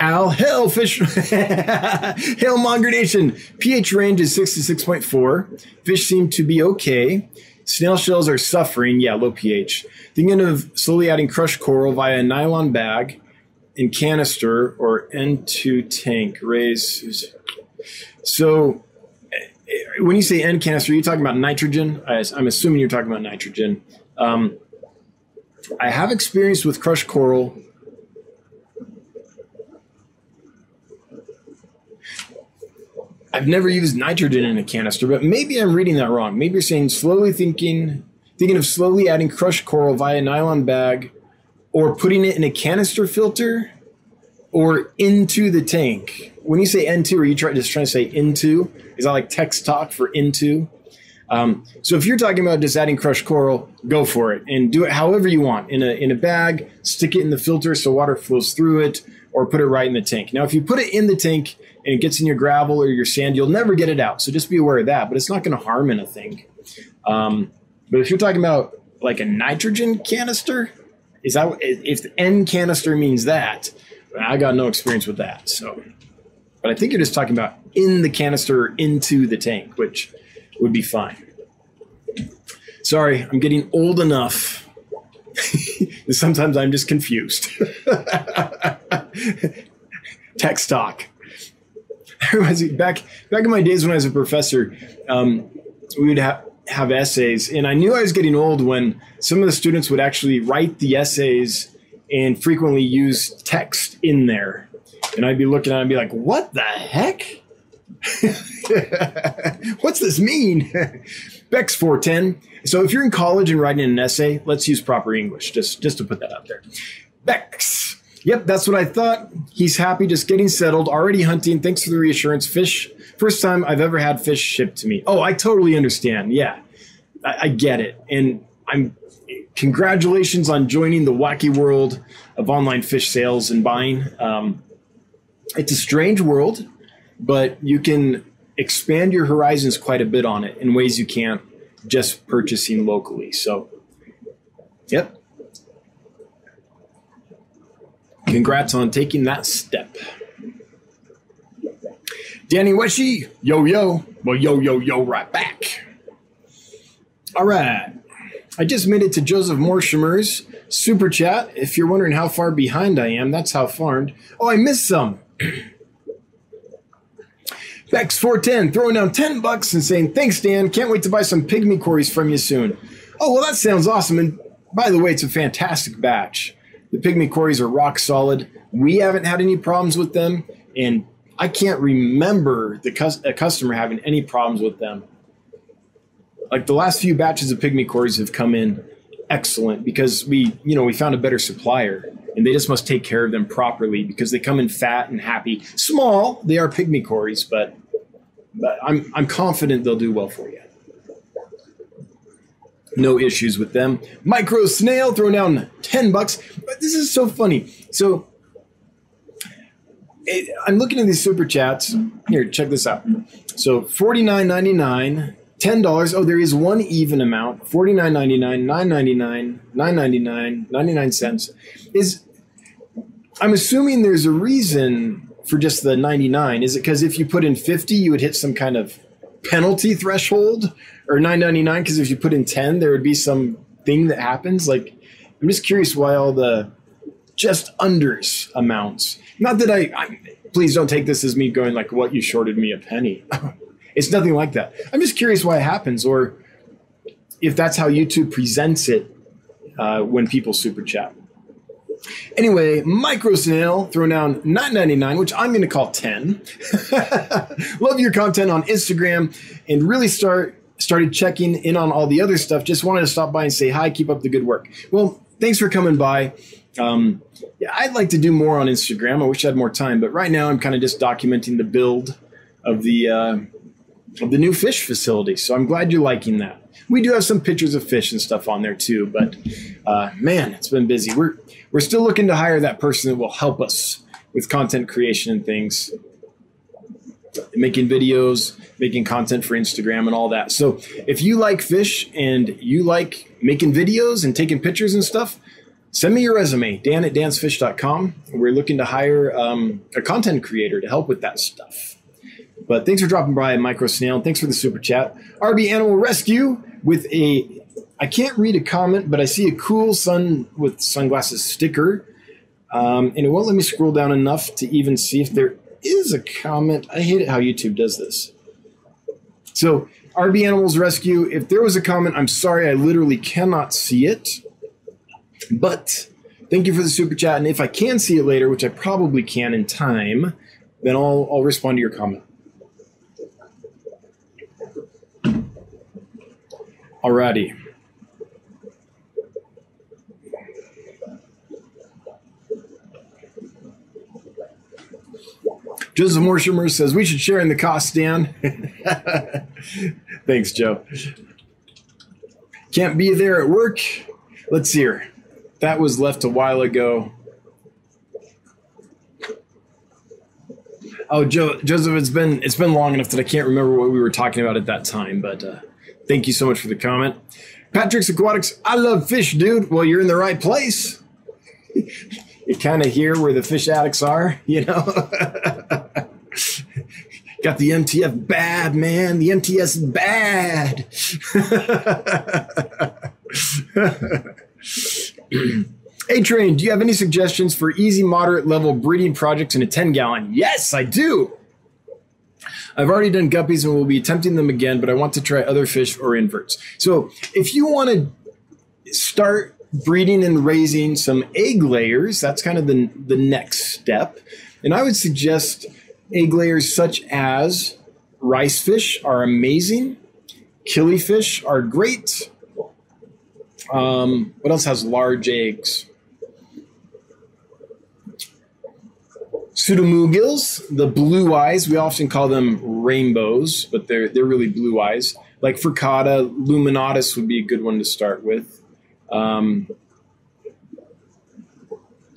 Al, hail fish, hail Monger Nation. pH range is 6 to 6.4. Fish seem to be okay. Snail shells are suffering. Yeah, low pH. Thinking of slowly adding crushed coral via a nylon bag in canister or N2 tank raise. So when you say N canister, are you talking about nitrogen? I'm assuming you're talking about nitrogen. Um, I have experience with crushed coral. I've never used nitrogen in a canister, but maybe I'm reading that wrong. Maybe you're saying slowly thinking, thinking of slowly adding crushed coral via nylon bag, or putting it in a canister filter, or into the tank. When you say into, are you try, just trying to say into? Is that like text talk for into? Um, so if you're talking about just adding crushed coral, go for it and do it however you want in a in a bag. Stick it in the filter so water flows through it, or put it right in the tank. Now, if you put it in the tank and it gets in your gravel or your sand, you'll never get it out. So just be aware of that. But it's not going to harm anything. Um, but if you're talking about like a nitrogen canister, is that if the N canister means that? I got no experience with that. So, but I think you're just talking about in the canister into the tank, which would be fine. Sorry, I'm getting old enough. Sometimes I'm just confused. Back back in my days when I was a professor, um, we would have have essays, and I knew I was getting old when some of the students would actually write the essays and frequently use text in there, and I'd be looking at it and be like, "What the heck? What's this mean?" Bex four ten. So if you're in college and writing an essay, let's use proper English. Just just to put that out there. Bex. Yep, that's what I thought. He's happy, just getting settled, already hunting. Thanks for the reassurance. Fish, first time I've ever had fish shipped to me. Oh, I totally understand. Yeah, I, I get it. And I'm, congratulations on joining the wacky world of online fish sales and buying. Um, it's a strange world, but you can expand your horizons quite a bit on it in ways you can't just purchasing locally. So, yep, Congrats on taking that step. Danny Weshy, yo yo, well yo yo yo right back. All right, I just made it to Joseph Morshimer's super chat. If you're wondering how far behind I am, that's how far. Oh, I missed some. Bex 410 throwing down 10 bucks and saying, Thanks, Dan. Can't wait to buy some pygmy cories from you soon. Oh, well, that sounds awesome. And by the way, it's a fantastic batch. The pygmy cories are rock solid. We haven't had any problems with them, and I can't remember the cus- a customer having any problems with them. Like the last few batches of pygmy cories have come in excellent because we, you know, we found a better supplier, and they just must take care of them properly because they come in fat and happy. Small, they are pygmy cories, but but I'm I'm confident they'll do well for you no issues with them. Micro Snail throwing down 10 bucks. But this is so funny. So it, I'm looking at these super chats. Here, check this out. So 49.99, $10. Oh, there is one even amount. 49.99, 9.99, 9.99, 99 cents. Is I'm assuming there's a reason for just the 99. Is it because if you put in 50, you would hit some kind of penalty threshold or 999 because if you put in 10 there would be some thing that happens. Like i'm just curious why all the just unders amounts. Not that I, I please don't take this as me going like what you shorted me a penny. It's nothing like that. I'm just curious why it happens or if that's how youtube presents it uh, when people super chat. Anyway, Micro Snail throwing down 9.99, which I'm going to call 10. Love your content on Instagram and really start started checking in on all the other stuff. Just wanted to stop by and say hi. Keep up the good work. Well, thanks for coming by. Um, yeah, I'd like to do more on Instagram. I wish I had more time, but right now I'm kind of just documenting the build of the uh, of the new fish facility. So I'm glad you're liking that. We do have some pictures of fish and stuff on there too, but uh, man, it's been busy. We're we're still looking to hire that person that will help us with content creation and things, making videos, making content for Instagram and all that. So if you like fish and you like making videos and taking pictures and stuff, send me your resume, dan at dansfish.com. We're looking to hire um, a content creator to help with that stuff. But thanks for dropping by, Micro Snail. Thanks for the super chat. RB Animal Rescue with a, I can't read a comment, but I see a cool sun with sunglasses sticker. Um, and it won't let me scroll down enough to even see if there is a comment. I hate it how YouTube does this. So, RB Animals Rescue, if there was a comment, I'm sorry, I literally cannot see it. But thank you for the super chat. And if I can see it later, which I probably can in time, then I'll, I'll respond to your comment. Alrighty. Joseph Morshimer says we should share in the cost, Dan. Thanks, Joe. Can't be there at work. Let's see. That was left a while ago. Oh, Joe, Joseph, it's been it's been long enough that I can't remember what we were talking about at that time. But uh, thank you so much for the comment, Patrick's Aquatics. I love fish, dude. Well, you're in the right place. you kind of hear where the fish addicts are, you know. Got the MTF bad, man. The MTS bad. A Train, do you have any suggestions for easy, moderate level breeding projects in a 10 gallon? Yes, I do. I've already done guppies and will be attempting them again, but I want to try other fish or inverts. So if you want to start breeding and raising some egg layers, that's kind of the, the next step. And I would suggest Egg layers such as rice fish are amazing. Killifish are great. Um, what else has large eggs? Pseudomugils, the blue eyes, we often call them rainbows, but they're they're really blue eyes. Like Furcata, Luminatus would be a good one to start with. Um,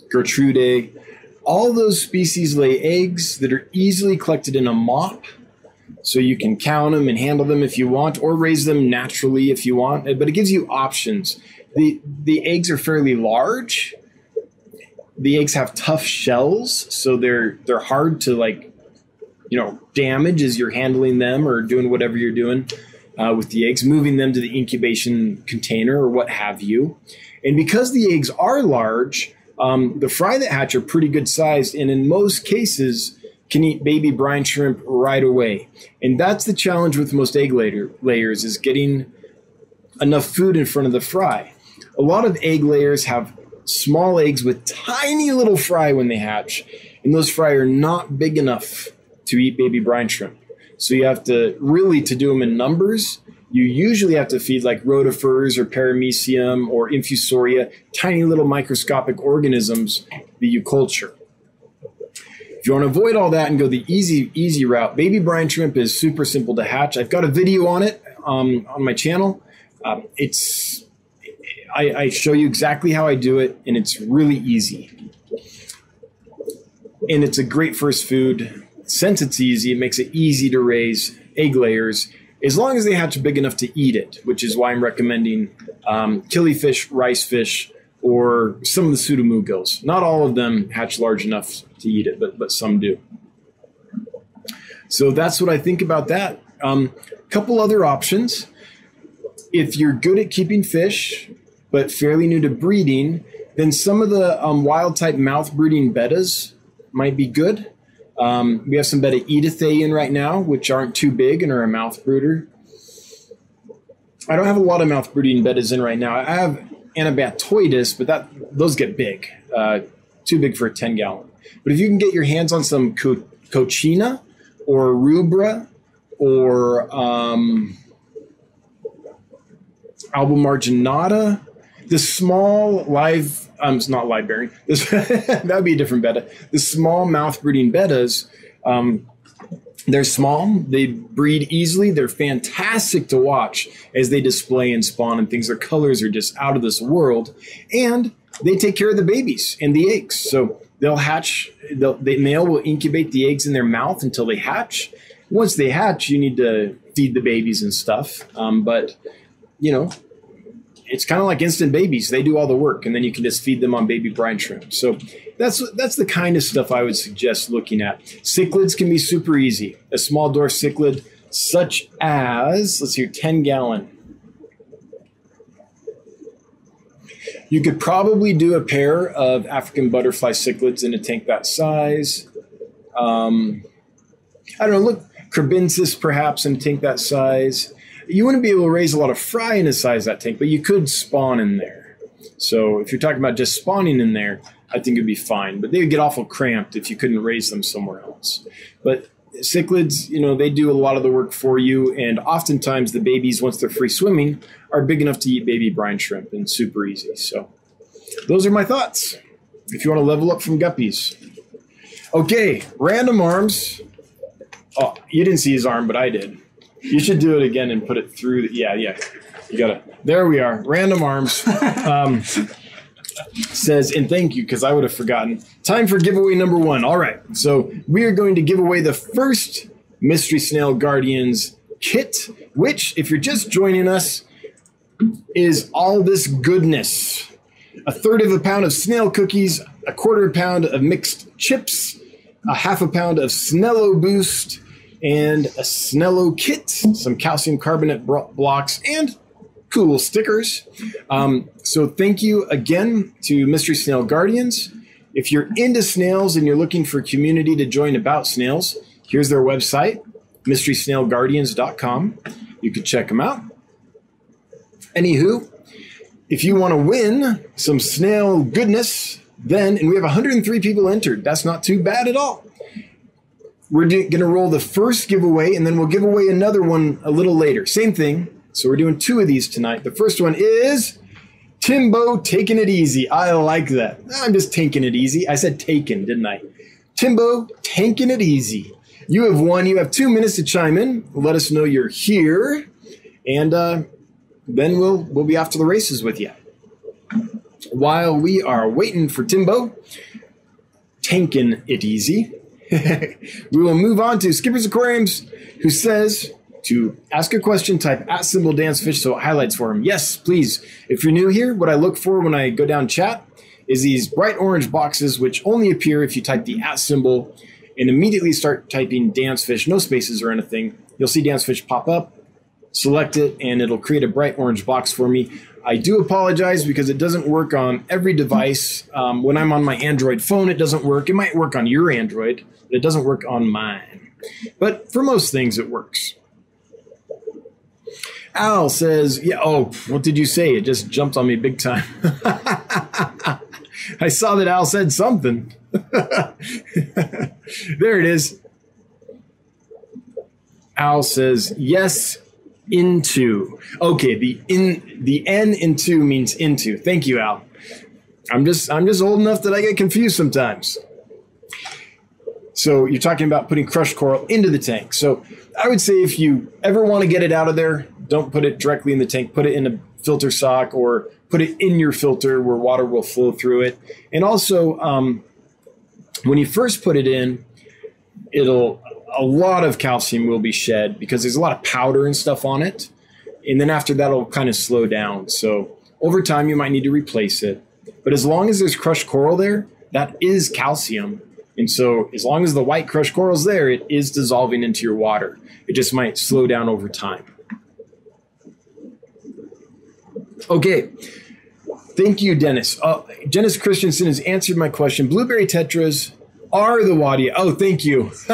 Gertrude, all those species lay eggs that are easily collected in a mop. So you can count them and handle them if you want, or raise them naturally if you want. But it gives you options. The the eggs are fairly large. The eggs have tough shells, so they're they're hard to like, you know, damage as you're handling them or doing whatever you're doing uh, with the eggs, moving them to the incubation container or what have you. And because the eggs are large, um, the fry that hatch are pretty good sized, and in most cases, can eat baby brine shrimp right away. And that's the challenge with most egg layer, layers is getting enough food in front of the fry. A lot of egg layers have small eggs with tiny little fry when they hatch, and those fry are not big enough to eat baby brine shrimp. So you have to really to do them in numbers you usually have to feed like rotifers or paramecium or infusoria, tiny little microscopic organisms that you culture. If you want to avoid all that and go the easy easy route, baby brine shrimp is super simple to hatch. I've got a video on it um, on my channel. Um, it's I, I show you exactly how I do it, and it's really easy. And it's a great first food. Since it's easy, it makes it easy to raise egg layers as long as they hatch big enough to eat it, which is why I'm recommending um, killifish, rice fish, or some of the pseudomugils. Not all of them hatch large enough to eat it, but but some do. So that's what I think about that. A um, couple other options. If you're good at keeping fish, but fairly new to breeding, then some of the um, wild type mouth breeding bettas might be good. Um, we have some betta edithae in right now, which aren't too big and are a mouth brooder. I don't have a lot of mouth brooding bettas in right now. I have Anabatoides, but that those get big, uh, too big for a 10 gallon. But if you can get your hands on some co- Coccina or Rubra or um, Albomarginata, the small live um, it's not live bearing. That would be a different betta. The small mouth breeding bettas, um, they're small. They breed easily. They're fantastic to watch as they display and spawn and things. Their colors are just out of this world, and they take care of the babies and the eggs. So they'll hatch. They'll, the male will incubate the eggs in their mouth until they hatch. Once they hatch, you need to feed the babies and stuff. Um, but you know, it's kind of like instant babies. They do all the work, and then you can just feed them on baby brine shrimp. So that's that's the kind of stuff I would suggest looking at. Cichlids can be super easy. A small door cichlid, such as let's see, ten gallon. You could probably do a pair of African butterfly cichlids in a tank that size. Um, I don't know. Look, Kribensis perhaps in a tank that size you wouldn't be able to raise a lot of fry in a size that tank, but you could spawn in there. So if you're talking about just spawning in there, I think it'd be fine. But they would get awful cramped if you couldn't raise them somewhere else. But cichlids, you know, they do a lot of the work for you, and oftentimes the babies, once they're free swimming, are big enough to eat baby brine shrimp and super easy. So, those are my thoughts. If you want to level up from guppies, okay, random arms. Oh, you didn't see his arm, but I did. You should do it again and put it through. The, yeah, yeah. You gotta. There we are. Random arms. Um, says, and thank you because I would have forgotten. Time for giveaway number one. All right. So we are going to give away the first Mystery Snail Guardians kit, which, if you're just joining us, is all this goodness. A third of a pound of snail cookies, a quarter pound of mixed chips, a half a pound of Snello Boost, and a Snello kit, some calcium carbonate blocks, and cool stickers. Um, so thank you again to Mystery Snail Guardians. If you're into snails and you're looking for community to join about snails, here's their website, mysterysnailguardians.com. You can check them out. Anywho, if you want to win some snail goodness, then, and we have 103 people entered, that's not too bad at all. We're going to roll the first giveaway and then we'll give away another one a little later. Same thing, so we're doing two of these tonight. The first one is Timbo taking it easy. I like that. I'm just taking it easy. I said taken, didn't I? Timbo taking it easy. You have won. You have two minutes to chime in. Let us know you're here, and uh, then we'll we'll be off to the races with you. While we are waiting for Timbo, tanking it easy, we will move on to Skipper's Aquariums, who says to ask a question, type at symbol dansfish so it highlights for him. Yes, please. If you're new here, what I look for when I go down chat is these bright orange boxes, which only appear if you type the at symbol and immediately start typing dansfish, no spaces or anything. You'll see dansfish pop up, select it, and it'll create a bright orange box for me. I do apologize because it doesn't work on every device. Um, when I'm on my Android phone, it doesn't work. It might work on your Android, but it doesn't work on mine. But for most things, it works. Al says, "Yeah. Oh, what did you say? It just jumped on me big time." I saw that Al said something. there it is. Al says, "Yes, into." Okay, the in the n into means into. Thank you, Al. I'm just I'm just old enough that I get confused sometimes. So you're talking about putting crushed coral into the tank. So I would say if you ever want to get it out of there, don't put it directly in the tank. Put it in a filter sock or put it in your filter where water will flow through it. And also, um, when you first put it in, it'll a lot of calcium will be shed because there's a lot of powder and stuff on it. And then after that, it'll kind of slow down. So over time, you might need to replace it. But as long as there's crushed coral there, that is calcium. And so as long as the white crushed coral is there, it is dissolving into your water. It just might slow down over time. Okay. Thank you, Dennis. Uh, Dennis Christensen has answered my question. Blueberry tetras are the Wadi. Oh, thank you.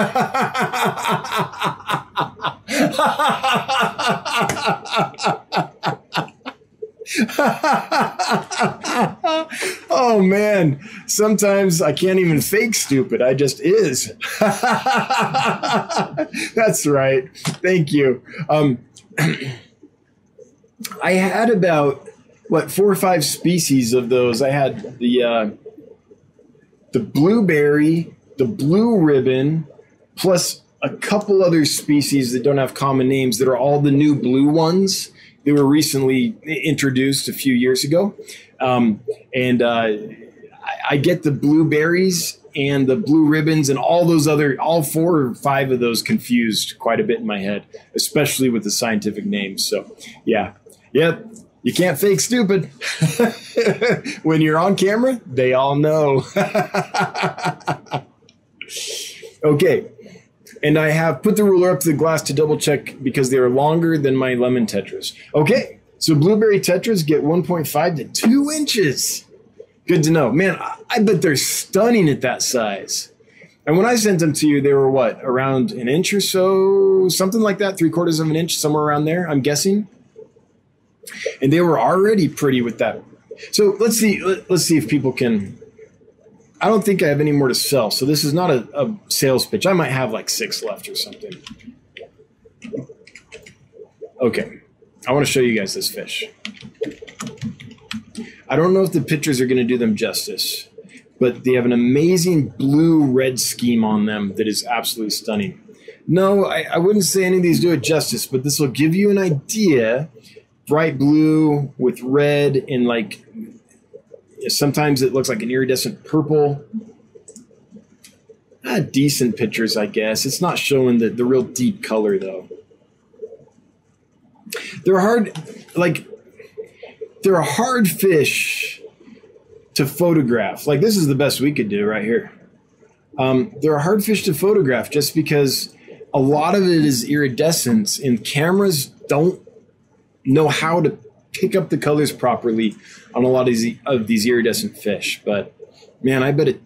oh man, sometimes I can't even fake stupid. I just is. That's right. Thank you. Um, I had about what four or five species of those. I had the uh, the blueberry, the blue ribbon, plus a couple other species that don't have common names that are all the new blue ones. They were recently introduced a few years ago, um, and uh, I, I get the blueberries and the blue ribbons and all those other all four or five of those confused quite a bit in my head especially with the scientific names so yeah Yep. You can't fake stupid. when you're on camera, they all know. okay. And I have put the ruler up to the glass to double check because they are longer than my lemon tetras. Okay. So blueberry tetras get 1.5 to 2 inches. Good to know. Man, I bet they're stunning at that size. And when I sent them to you, they were what, around an inch or so? Something like that, three quarters of an inch, somewhere around there, I'm guessing and they were already pretty with that. So let's see. Let's see if people can. I don't think I have any more to sell. So this is not a, a sales pitch. I might have like six left or something. Okay. I want to show you guys this fish. I don't know if the pictures are going to do them justice, but they have an amazing blue red scheme on them that is absolutely stunning. No, I, I wouldn't say any of these do it justice, but this will give you an idea. Bright blue with red and like sometimes it looks like an iridescent purple. Ah, decent pictures, I guess. It's not showing the, the real deep color though. They're hard, like they're a hard fish to photograph. Like this is the best we could do right here. Um, they're a hard fish to photograph just because a lot of it is iridescence, and cameras don't know how to pick up the colors properly on a lot of these, of these iridescent fish. But man, I bet a,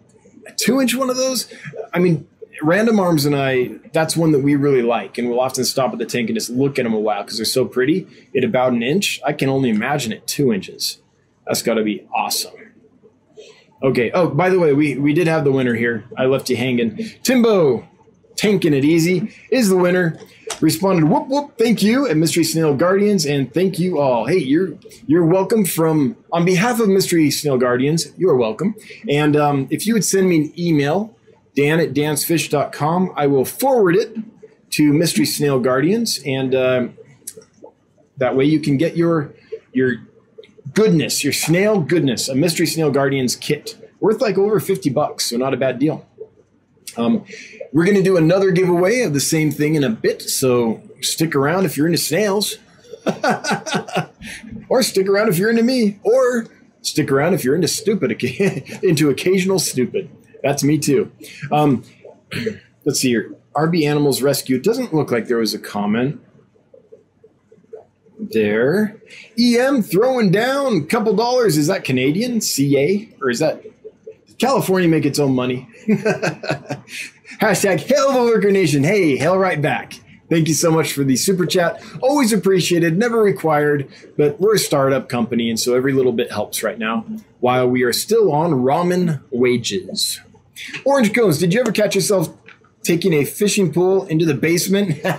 a two inch one of those. I mean, Random Arms and I, that's one that we really like, and we'll often stop at the tank and just look at them a while because they're so pretty. At about an inch, I can only imagine it two inches. That's got to be awesome. Okay. Oh, by the way, we we did have the winner here. I left you hanging. Timbo tanking it easy, is the winner. Responded, whoop whoop, thank you, at Mystery Snail Guardians, and thank you all. Hey, you're you're welcome from on behalf of Mystery Snail Guardians. You are welcome. And um, if you would send me an email, Dan at dansfish.com, I will forward it to Mystery Snail Guardians, and uh, that way you can get your your goodness, your snail goodness, a Mystery Snail Guardians kit worth like over 50 bucks, so not a bad deal. Um, we're going to do another giveaway of the same thing in a bit, so stick around if you're into snails. or stick around if you're into me, or stick around if you're into stupid, into occasional stupid. That's me too. Um, let's see here. RB Animals Rescue. It doesn't look like there was a comment there. EM throwing down a couple dollars. Is that Canadian? CA? Or is that California make its own money? Hashtag Hail the Lurker Nation. Hey, hail right back. Thank you so much for the super chat. Always appreciated, never required, but we're a startup company, and so every little bit helps right now while we are still on ramen wages. Orange Cones, did you ever catch yourself taking a fishing pole into the basement? the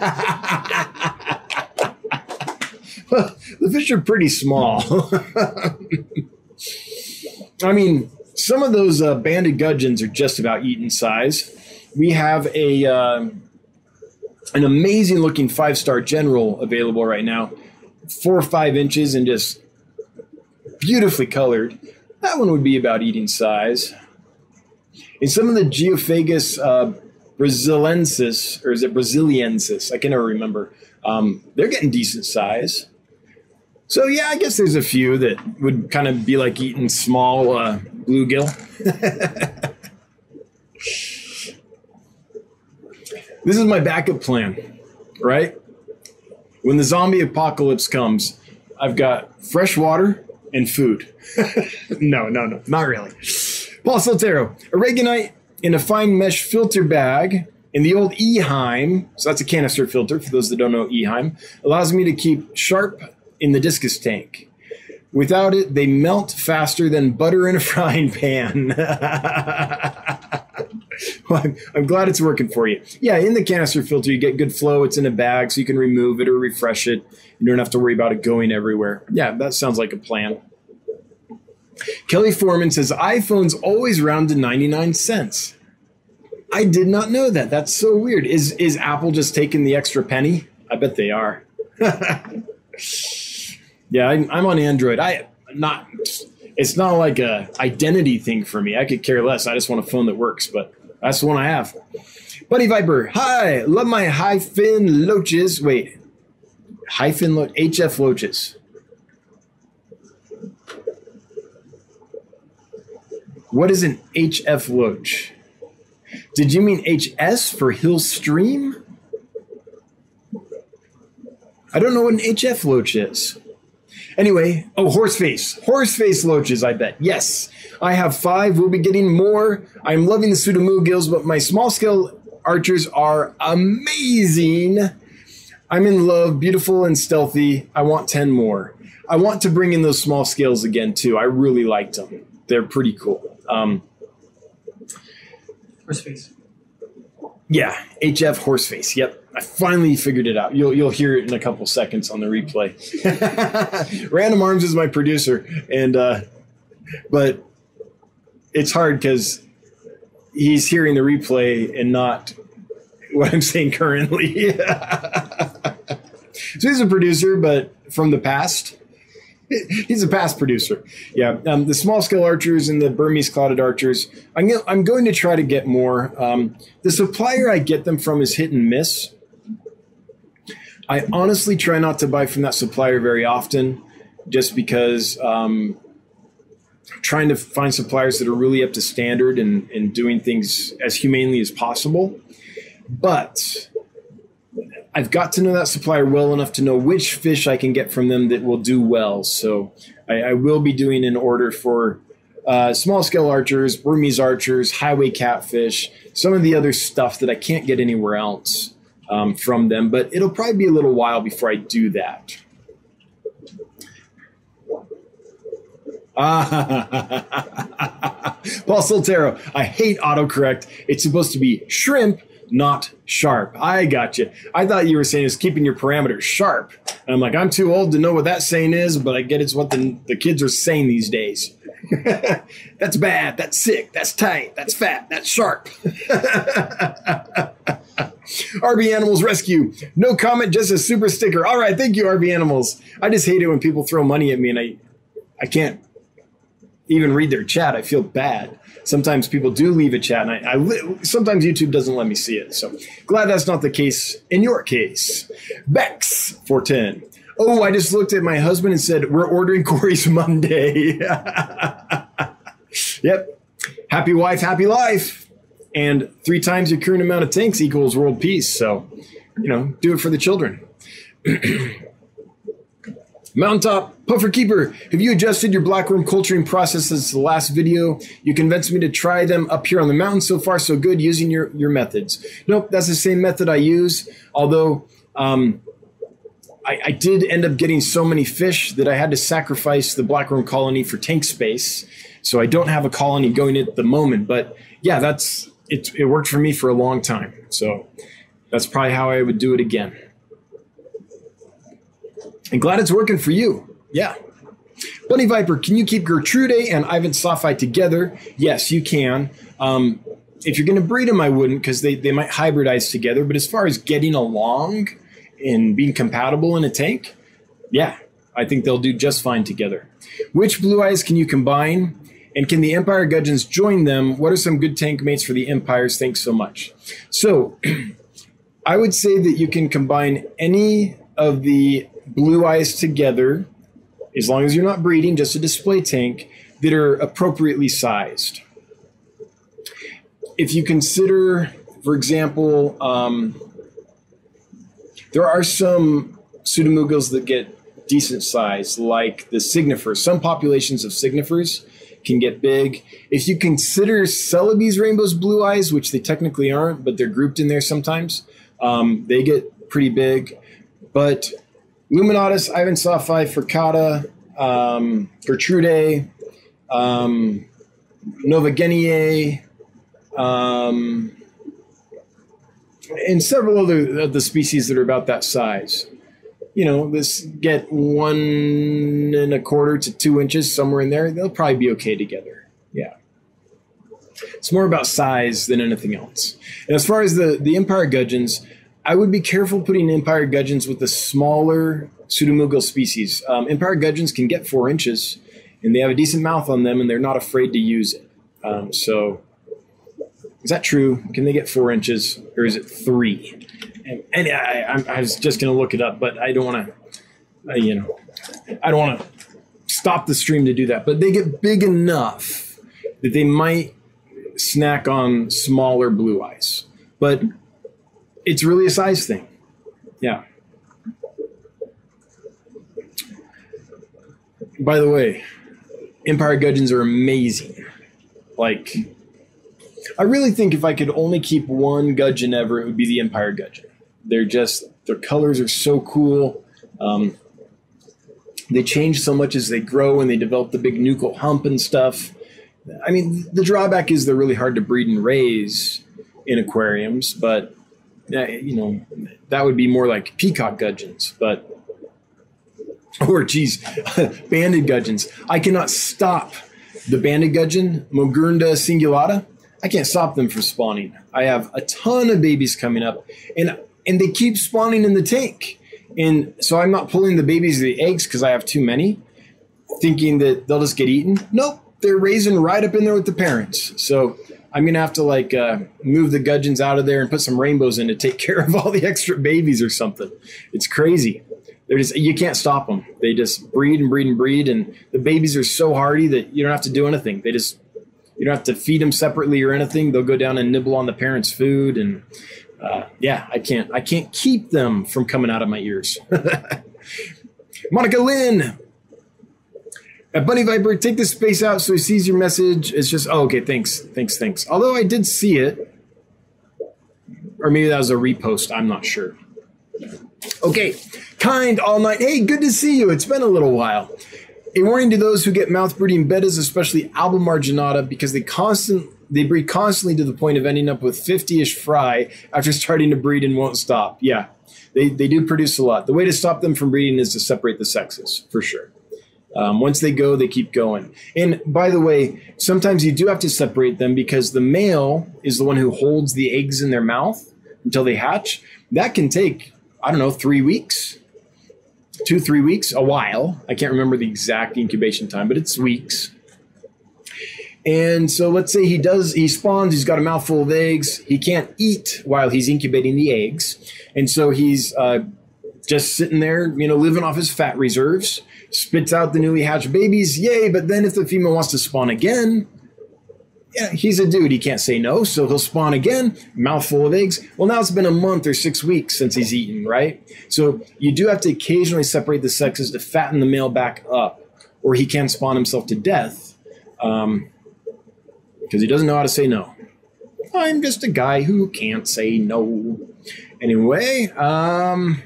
fish are pretty small. I mean, some of those uh, banded gudgeons are just about eaten size we have a uh, an amazing looking five star general available right now, four or five inches and just beautifully colored. That one would be about eating size. And some of the Geophagus uh, or is it Brasiliensis? I can never remember. Um, they're getting decent size. So yeah, I guess there's a few that would kind of be like eating small uh, bluegill. This is my backup plan, right? When the zombie apocalypse comes, I've got fresh water and food. no, no, no, not really. Paul Soltero, Aragonite in a fine mesh filter bag in the old Eheim, so that's a canister filter for those that don't know Eheim, allows me to keep sharp in the discus tank. Without it, they melt faster than butter in a frying pan. well, I'm, I'm, glad it's working for you. Yeah, in the canister filter, you get good flow. It's in a bag, so you can remove it or refresh it. You don't have to worry about it going everywhere. Yeah, that sounds like a plan. Kelly Foreman says iPhones always round to 99 cents. I did not know that. That's so weird. Is is Apple just taking the extra penny? I bet they are. yeah, I, I'm on Android. I not it's not like a identity thing for me. I could care less. I just want a phone that works, but that's the one I have. Buddy Viper, hi, love my hyphen loaches. Wait, hyphen lo- HF loaches. What is an HF loach? Did you mean HS for Hill Stream? I don't know what an HF loach is. Anyway, oh, horseface. Horseface loaches, I bet. Yes. I have five. We'll be getting more. I'm loving the pseudomugils, but my small scale archers are amazing. I'm in love, beautiful and stealthy. I want 10 more. I want to bring in those small scales again, too. I really liked them. They're pretty cool. Um, Horseface. Yeah, HF Horseface. Yep, I finally figured it out. You'll you'll hear it in a couple seconds on the replay. Random Arms is my producer, and uh, but it's hard because he's hearing the replay and not what I'm saying currently. so he's a producer, but from the past. He's a past producer. Yeah, um, the small scale archers and the Burmese clouded archers. I'm, I'm going to try to get more. Um, the supplier I get them from is hit and miss. I honestly try not to buy from that supplier very often, just because um, trying to find suppliers that are really up to standard and, and doing things as humanely as possible. But I've got to know that supplier well enough to know which fish I can get from them that will do well. So I, I will be doing an order for uh, small scale archers, Burmese archers, highway catfish, some of the other stuff that I can't get anywhere else um, from them. But it'll probably be a little while before I do that. Paul Soltero, I hate autocorrect. It's supposed to be shrimp, not sharp. I got you. I thought you were saying is keeping your parameters sharp. And I'm like, I'm too old to know what that saying is, but I get it's what the, the kids are saying these days. that's bad. That's sick. That's tight. That's fat. That's sharp. RB Animals Rescue. No comment, just a super sticker. All right, thank you, RB Animals. I just hate it when people throw money at me and I, I can't even read their chat. I feel bad. Sometimes people do leave a chat, and I, I sometimes YouTube doesn't let me see it. So glad that's not the case in your case. Bex four ten. Oh, I just looked at my husband and said we're ordering Corey's Monday. yep. Happy wife, happy life. And three times your current amount of tanks equals world peace. So, you know, do it for the children. Mountaintop Puffer Keeper, have you adjusted your blackworm culturing process since the last video? You convinced me to try them up here on the mountain. So far, so good using your, your methods. Nope, that's the same method I use. Although um, I, I, did end up getting so many fish that I had to sacrifice the blackworm colony for tank space. So I don't have a colony going at the moment. But yeah, that's it, it worked for me for a long time. So that's probably how I would do it again. And glad it's working for you. Yeah. Bunny Viper, can you keep Gertrude and ivantsoffi together? Yes, you can. Um, if you're going to breed them, I wouldn't because they, they might hybridize together. But as far as getting along and being compatible in a tank, yeah, I think they'll do just fine together. Which blue eyes can you combine? And can the Empire Gudgeons join them? What are some good tank mates for the Empires? Thanks so much. So I would say that you can combine any of the blue eyes together, as long as you're not breeding, just a display tank, that are appropriately sized. If you consider, for example, um, there are some pseudomugils that get decent size, like the signifers. Some populations of signifers can get big. If you consider Celebes rainbows blue eyes, which they technically aren't, but they're grouped in there sometimes, um, they get pretty big. But Luminatus, Ivantsoffi, Furcata, um, Gertrude, um, Novaeguineae, um, and several other of the species that are about that size. You know, this get one and a quarter to two inches, somewhere in there. They'll probably be okay together. Yeah. It's more about size than anything else. And as far as the, the Empire Gudgeons, I would be careful putting Empire Gudgeons with the smaller pseudomugil species. Um, Empire Gudgeons can get four inches, and they have a decent mouth on them, and they're not afraid to use it. Um, so, is that true? Can they get four inches, or is it three? And, I, I, was just going to look it up, but I don't want to, uh, you know, I don't want to stop the stream to do that. But they get big enough that they might snack on smaller blue eyes. But it's really a size thing. Yeah. By the way, Empire Gudgeons are amazing. Like, I really think if I could only keep one Gudgeon ever, it would be the Empire Gudgeon. They're just, their colors are so cool. Um, they change so much as they grow and they develop the big nuchal hump and stuff. I mean, the drawback is they're really hard to breed and raise in aquariums, but you know, that would be more like peacock gudgeons, but or geez, banded gudgeons. I cannot stop the banded gudgeon, Mogurnda cingulata. I can't stop them from spawning. I have a ton of babies coming up, and and they keep spawning in the tank. And so I'm not pulling the babies of the eggs because I have too many, thinking that they'll just get eaten. Nope, they're raising right up in there with the parents. So I'm gonna have to like uh, move the gudgeons out of there and put some rainbows in to take care of all the extra babies or something. It's crazy. They're just you can't stop them. They just breed and breed and breed, and the babies are so hardy that you don't have to do anything. They just you don't have to feed them separately or anything. They'll go down and nibble on the parents' food, and uh, yeah, I can't I can't keep them from coming out of my ears. Monica Lynn. Uh, Bunny Viper, take this space out so he sees your message. It's just, oh, okay, thanks, thanks, thanks. Although I did see it, or maybe that was a repost, I'm not sure. Okay, kind all night. Hey, good to see you. It's been a little while. A warning to those who get mouth breeding bettas, especially albimarginata, because they constant they breed constantly to the point of ending up with 50-ish fry after starting to breed and won't stop. Yeah, they, they do produce a lot. The way to stop them from breeding is to separate the sexes, for sure. Um, once they go, they keep going. And by the way, sometimes you do have to separate them because the male is the one who holds the eggs in their mouth until they hatch. That can take, I don't know, three weeks, two, three weeks, a while. I can't remember the exact incubation time, but it's weeks. And so let's say he does, he spawns, he's got a mouthful of eggs. He can't eat while he's incubating the eggs. And so he's uh, just sitting there, you know, living off his fat reserves, spits out the newly hatched babies. Yay. But then if the female wants to spawn again, yeah, he's a dude. He can't say no. So he'll spawn again, mouthful of eggs. Well, now it's been a month or six weeks since he's eaten, right? So you do have to occasionally separate the sexes to fatten the male back up, or he can spawn himself to death. Um, because he doesn't know how to say no. I'm just a guy who can't say no. Anyway, um,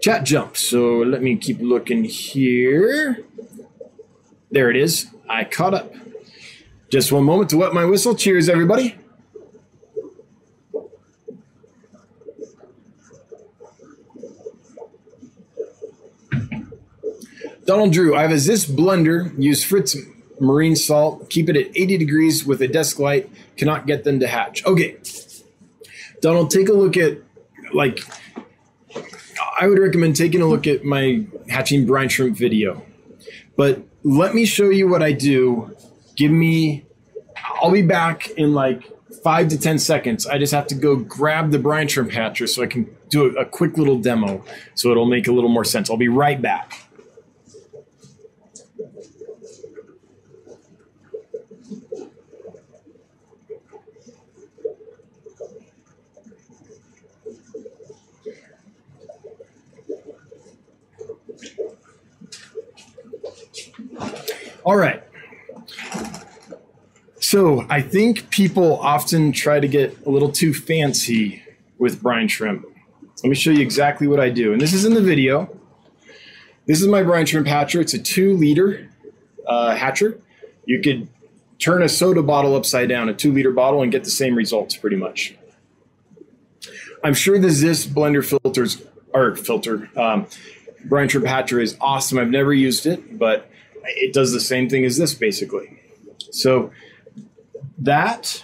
chat jump. So let me keep looking here. There it is. I caught up. Just one moment to wet my whistle. Cheers, everybody. Donald Drew, I have a Ziss blender. Use Fritz marine salt. Keep it at 80 degrees with a desk light. Cannot get them to hatch. Okay. Donald, take a look at, like, I would recommend taking a look at my hatching brine shrimp video. But let me show you what I do. Give me, I'll be back in like five to 10 seconds. I just have to go grab the brine shrimp hatcher so I can do a, a quick little demo so it'll make a little more sense. I'll be right back. All right. So I think people often try to get a little too fancy with brine shrimp. Let me show you exactly what I do. And this is in the video. This is my brine shrimp hatcher. It's a two liter uh, hatcher. You could turn a soda bottle upside down, a two liter bottle, and get the same results pretty much. I'm sure the Ziss blender filters or filter um, brine shrimp hatcher is awesome. I've never used it, but it does the same thing as this basically. So that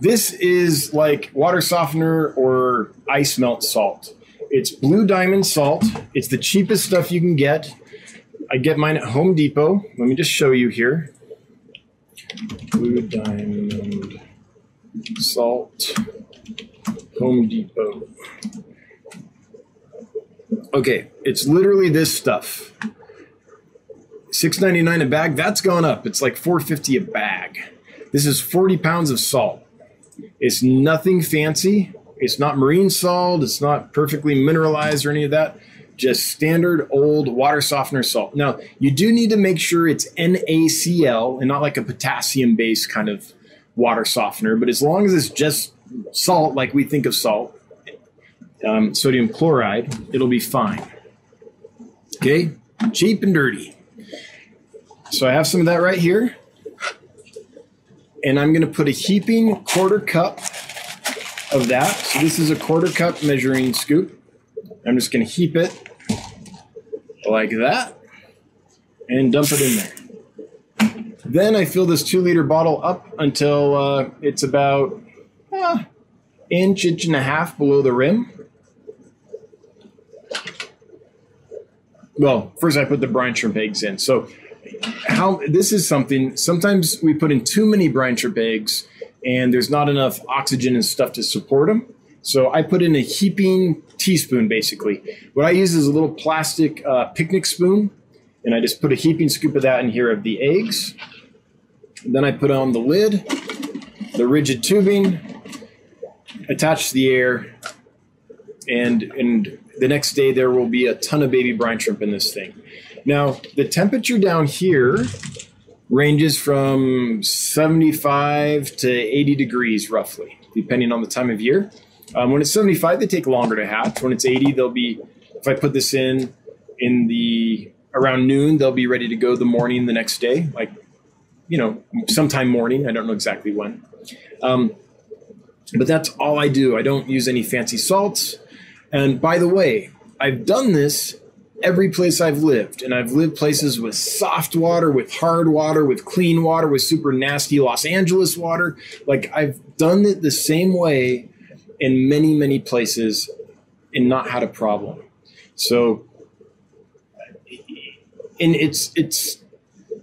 this is like water softener or ice melt salt. It's blue diamond salt. It's the cheapest stuff you can get. I get mine at Home Depot. Let me just show you here. Blue diamond salt, Home Depot. Okay, it's literally this stuff. Six ninety nine a bag. That's gone up. It's like four fifty a bag. This is forty pounds of salt. It's nothing fancy. It's not marine salt. It's not perfectly mineralized or any of that. Just standard old water softener salt. Now you do need to make sure it's NaCl and not like a potassium based kind of water softener. But as long as it's just salt, like we think of salt, um, sodium chloride, it'll be fine. Okay, cheap and dirty. So I have some of that right here. And I'm going to put a heaping quarter cup of that. So this is a quarter cup measuring scoop. I'm just going to heap it like that and dump it in there. Then I fill this two liter bottle up until uh, it's about uh, inch, inch and a half below the rim. Well, first I put the brine shrimp eggs in. So how this is something sometimes we put in too many brine shrimp eggs and there's not enough oxygen and stuff to support them. So I put in a heaping teaspoon basically. What I use is a little plastic uh, picnic spoon and I just put a heaping scoop of that in here of the eggs. Then I put on the lid, the rigid tubing, attach the air, and and the next day there will be a ton of baby brine shrimp in this thing. Now the temperature down here ranges from 75 to 80 degrees roughly, depending on the time of year. Um, when it's 75, they take longer to hatch. When it's 80, they'll be. If I put this in in the around noon, they'll be ready to go the morning the next day, like you know, sometime morning. I don't know exactly when. Um, but that's all I do. I don't use any fancy salts. And by the way, I've done this every place I've lived. And I've lived places with soft water, with hard water, with clean water, with super nasty Los Angeles water. Like I've done it the same way in many, many places and not had a problem. So, and it's, it's,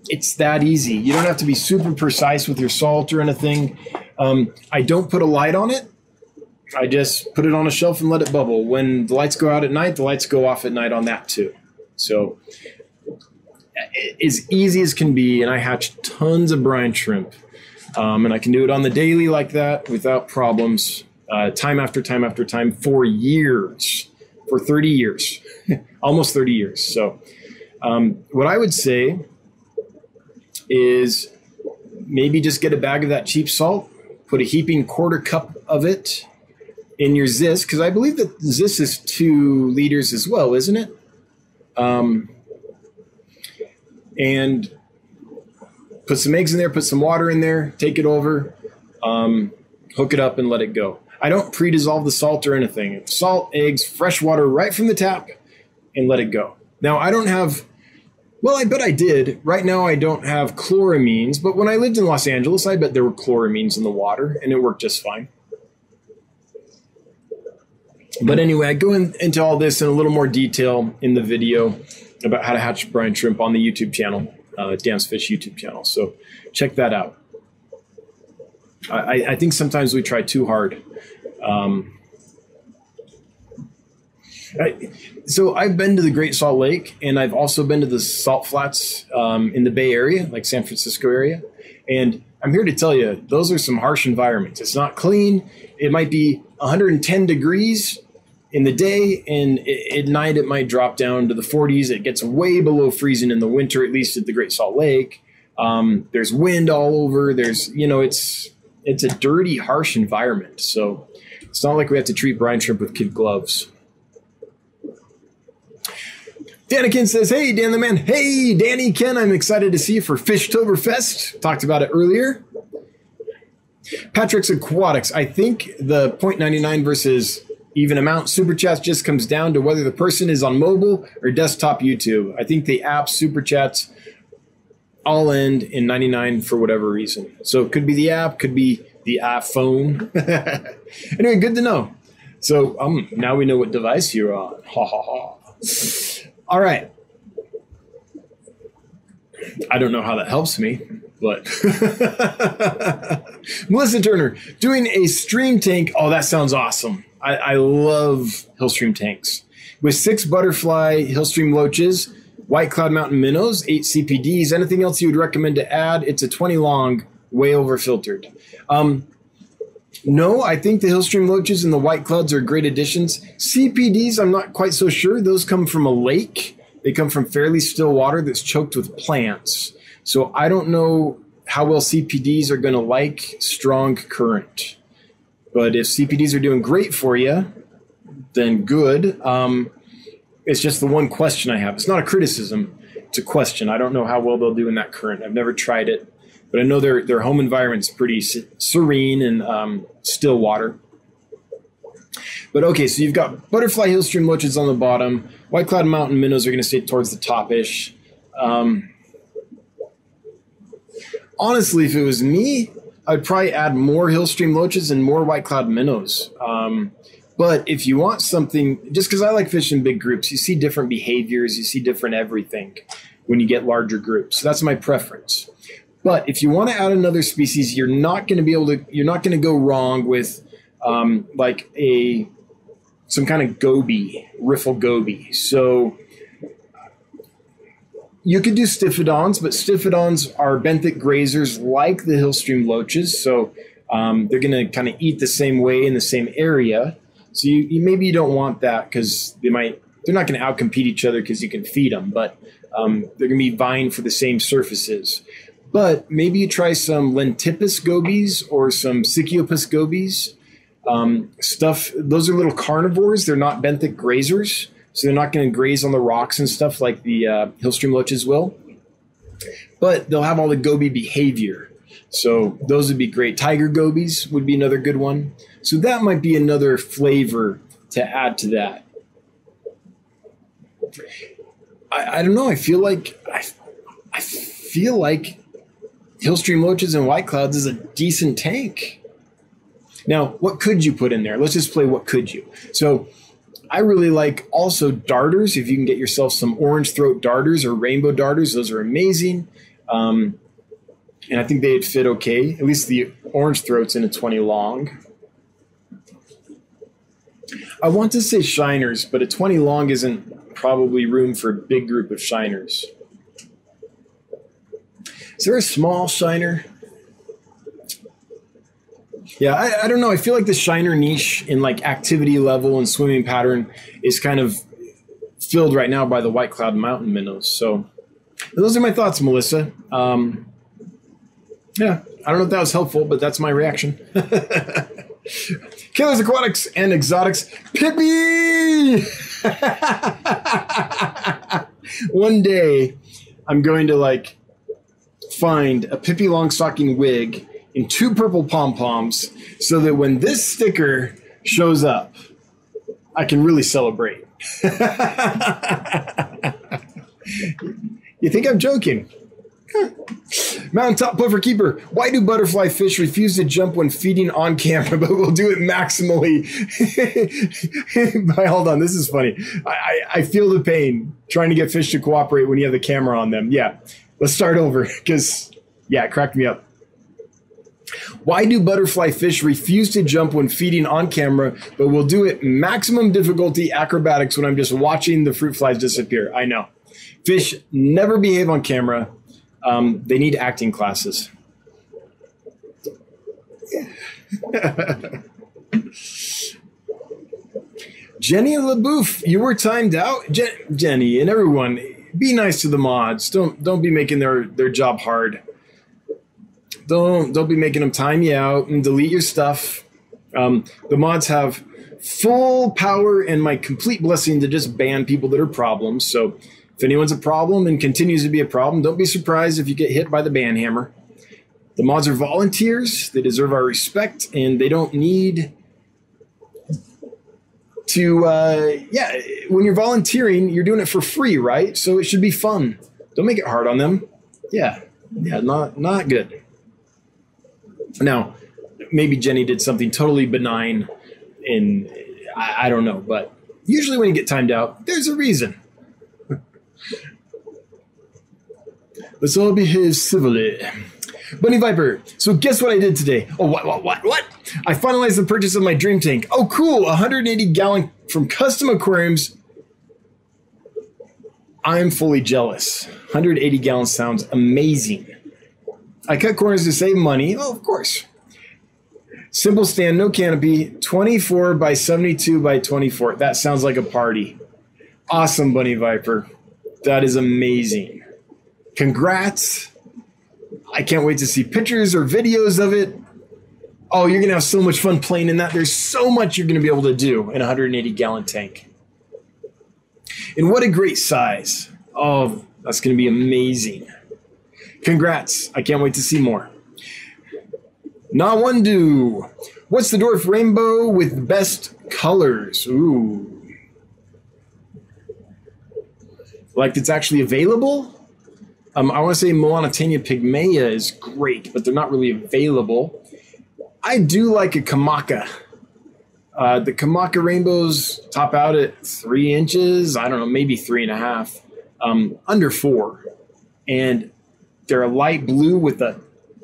it's that easy. You don't have to be super precise with your salt or anything. Um, I don't put a light on it. I just put it on a shelf and let it bubble. When the lights go out at night, the lights go off at night on that too. So, as easy as can be, and I hatch tons of brine shrimp. Um, and I can do it on the daily like that without problems, uh, time after time after time for years, for 30 years, almost 30 years. So, um, what I would say is maybe just get a bag of that cheap salt, put a heaping quarter cup of it in your Ziss, because I believe that Ziss is two liters as well, isn't it? Um, and put some eggs in there, put some water in there, take it over, um, hook it up, and let it go. I don't pre dissolve the salt or anything. Salt, eggs, fresh water right from the tap, and let it go. Now, I don't have well, I bet I did. Right now, I don't have chloramines, but when I lived in Los Angeles, I bet there were chloramines in the water, and it worked just fine. But anyway, I go in, into all this in a little more detail in the video about how to hatch brine shrimp on the YouTube channel, uh, Dan's Fish YouTube channel. So check that out. I, I think sometimes we try too hard. Um, I, so I've been to the Great Salt Lake, and I've also been to the salt flats um, in the Bay Area, like San Francisco area. And I'm here to tell you, those are some harsh environments. It's not clean. It might be 110 degrees in the day, and at night it might drop down to the 40s. It gets way below freezing in the winter, at least at the Great Salt Lake. Um, there's wind all over. There's, you know, it's it's a dirty, harsh environment. So it's not like we have to treat brine shrimp with kid gloves. Danikin says, Hey, Dan the man. Hey, Danny Ken, I'm excited to see you for Fishtoberfest. Talked about it earlier. Patrick's Aquatics. I think the 0.99 versus even amount super chats just comes down to whether the person is on mobile or desktop YouTube. I think the app super chats all end in 99 for whatever reason. So it could be the app, could be the iPhone. anyway, good to know. So um, now we know what device you're on. Ha ha ha. All right. I don't know how that helps me, but Melissa Turner doing a stream tank. Oh, that sounds awesome. I, I love Hillstream tanks with six butterfly Hillstream loaches, White Cloud Mountain minnows, eight CPDs. Anything else you would recommend to add? It's a 20 long, way over filtered. Um, no, I think the Hillstream Loaches and the White Clouds are great additions. CPDs, I'm not quite so sure. Those come from a lake. They come from fairly still water that's choked with plants. So I don't know how well CPDs are going to like strong current. But if CPDs are doing great for you, then good. Um, it's just the one question I have. It's not a criticism it's a question. I don't know how well they'll do in that current. I've never tried it, but I know their their home environment's pretty serene and um, still water. But okay, so you've got butterfly hillstream loaches on the bottom. White cloud mountain minnows are going to stay towards the top ish. Um, honestly, if it was me, I'd probably add more hillstream loaches and more white cloud minnows. Um, but if you want something, just because I like fishing big groups, you see different behaviors, you see different everything when you get larger groups. So that's my preference. But if you want to add another species, you're not going to be able to. You're not going to go wrong with um, like a some kind of goby, riffle goby. So you could do stiphodons, but stiphodons are benthic grazers like the hillstream loaches. So um, they're going to kind of eat the same way in the same area. So you, you maybe you don't want that because they might they're not going to outcompete each other because you can feed them, but um, they're going to be vying for the same surfaces. But maybe you try some Lentipes gobies or some Sicyopus gobies. Um, stuff, those are little carnivores. They're not benthic grazers. So they're not going to graze on the rocks and stuff like the uh, hillstream loaches will. But they'll have all the goby behavior. So those would be great. Tiger gobies would be another good one. So that might be another flavor to add to that. I, I don't know. I feel like I, I feel like Hillstream Loaches and White Clouds is a decent tank. Now, what could you put in there? Let's just play what could you. So I really like also darters. If you can get yourself some orange throat darters or rainbow darters, those are amazing. Um, and I think they'd fit okay. At least the orange throat's in a 20 long. I want to say shiners, but a 20 long isn't probably room for a big group of shiners. Is there a small shiner? Yeah, I, I, don't know. I feel like the shiner niche in like activity level and swimming pattern is kind of filled right now by the White Cloud Mountain minnows. So those are my thoughts, Melissa. Um, yeah, I don't know if that was helpful, but that's my reaction. Killers Aquatics and Exotics, Pippi! One day, I'm going to like find a Pippi Longstocking wig in two purple pom poms so that when this sticker shows up, I can really celebrate. you think I'm joking? Mountaintop puffer keeper. Why do butterfly fish refuse to jump when feeding on camera, but will do it maximally? Hold on, this is funny. I, I feel the pain trying to get fish to cooperate when you have the camera on them. Yeah, let's start over because, yeah, it cracked me up. Why do butterfly fish refuse to jump when feeding on camera, but will do it maximum difficulty acrobatics when I'm just watching the fruit flies disappear? I know. Fish never behave on camera. Um, they need acting classes. Jenny LaBouffe, you were timed out. Je- Jenny and everyone, be nice to the mods. Don't don't be making their their job hard. Don't don't be making them time you out and delete your stuff. Um, the mods have full power and my complete blessing to just ban people that are problems. So if anyone's a problem and continues to be a problem, don't be surprised if you get hit by the ban hammer. The mods are volunteers. They deserve our respect, and they don't need to uh, yeah when you're volunteering you're doing it for free right so it should be fun don't make it hard on them yeah yeah not not good now maybe jenny did something totally benign in I, I don't know but usually when you get timed out there's a reason let's all behave civilly Bunny Viper. So guess what I did today? Oh, what, what, what, what? I finalized the purchase of my dream tank. Oh, cool. 180 gallon from Custom Aquariums. I'm fully jealous. 180 gallons sounds amazing. I cut corners to save money. Oh, of course. Simple stand, no canopy, 24 by 72 by 24. That sounds like a party. Awesome, Bunny Viper. That is amazing. Congrats. I can't wait to see pictures or videos of it. Oh, you're going to have so much fun playing in that. There's so much you're going to be able to do in a 180 gallon tank. And what a great size. Oh, That's going to be amazing. Congrats. I can't wait to see more. Nawandu. What's the dwarf rainbow with best colors? Ooh. Like it's actually available? Um, I want to say Melanotaenia pygmaea is great, but they're not really available. I do like a Kamaka. Uh, the Kamaka rainbows top out at three inches. I don't know, maybe three and a half, um, under four, and they're a light blue with a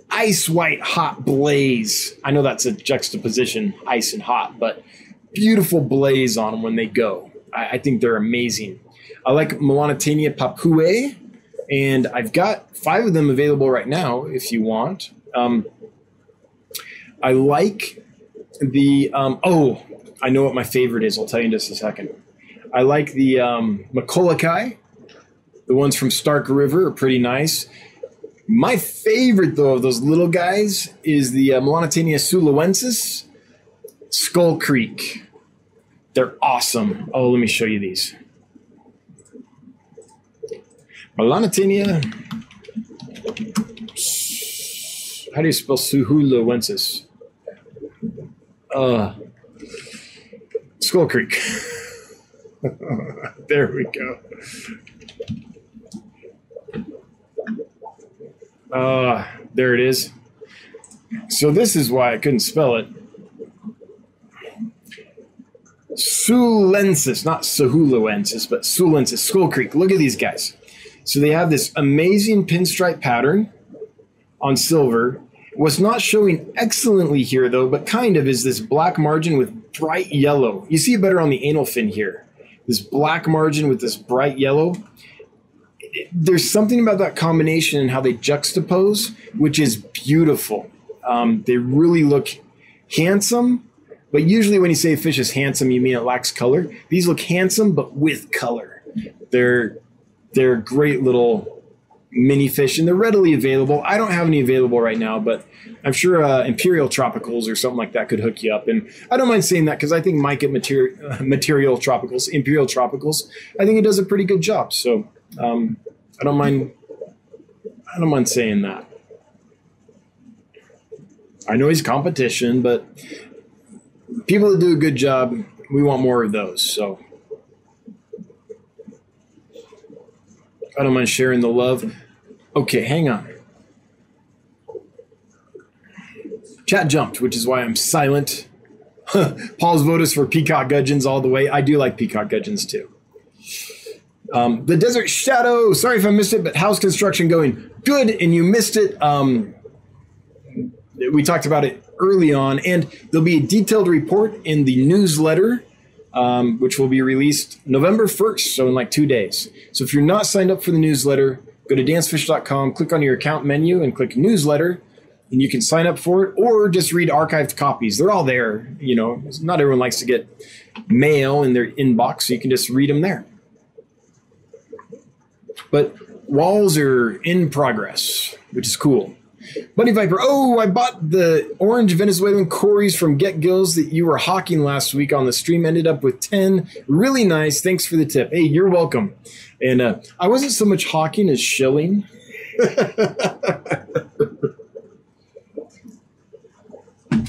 ice white hot blaze. I know that's a juxtaposition, ice and hot, but beautiful blaze on them when they go. I, I think they're amazing. I like Melanotaenia papuae, and I've got five of them available right now if you want. Um, I like the, um, oh, I know what my favorite is. I'll tell you in just a second. I like the um, The ones from Stark River are pretty nice. My favorite, though, of those little guys is the uh, Melanotaenia suluensis, Skull Creek. They're awesome. Oh, let me show you these. Melanotaenia. How do you spell suhuluensis? Uh, Skull Creek. there we go. Uh, there it is. So this is why I couldn't spell it. Sulensis, not Sahuluensis, but Sulensis, Skull Creek. Look at these guys. So they have this amazing pinstripe pattern on silver. What's not showing excellently here, though, but kind of, is this black margin with bright yellow. You see it better on the anal fin here. This black margin with this bright yellow there's something about that combination and how they juxtapose, which is beautiful. Um, they really look handsome, but usually when you say a fish is handsome, you mean it lacks color. These look handsome, but with color. They're they're great little mini fish, and they're readily available. I don't have any available right now, but I'm sure uh, Imperial Tropicals or something like that could hook you up. And I don't mind saying that because I think Mike at uh, Material Tropicals, Imperial Tropicals, I think it does a pretty good job. So um, I don't mind. I don't mind saying that. I know he's competition, but people that do a good job, we want more of those. So I don't mind sharing the love. Okay, hang on. Chat jumped, which is why I'm silent. Paul's vote is for peacock gudgeons all the way. I do like peacock gudgeons too. Um, the Desert Shadow. Sorry if I missed it, but how's construction going? Good, and you missed it. Um, we talked about it early on, and there'll be a detailed report in the newsletter, um, which will be released November 1st, so in like two days. So if you're not signed up for the newsletter, go to dansfish.com, click on your account menu, and click newsletter, and you can sign up for it, or just read archived copies. They're all there. You know, not everyone likes to get mail in their inbox, so you can just read them there. But walls are in progress, which is cool. Bunny Viper, oh, I bought the orange Venezuelan Cories from Get Gills that you were hawking last week on the stream. Ended up with 10. Really nice. Thanks for the tip. Hey, you're welcome. And uh, I wasn't so much hawking as shilling.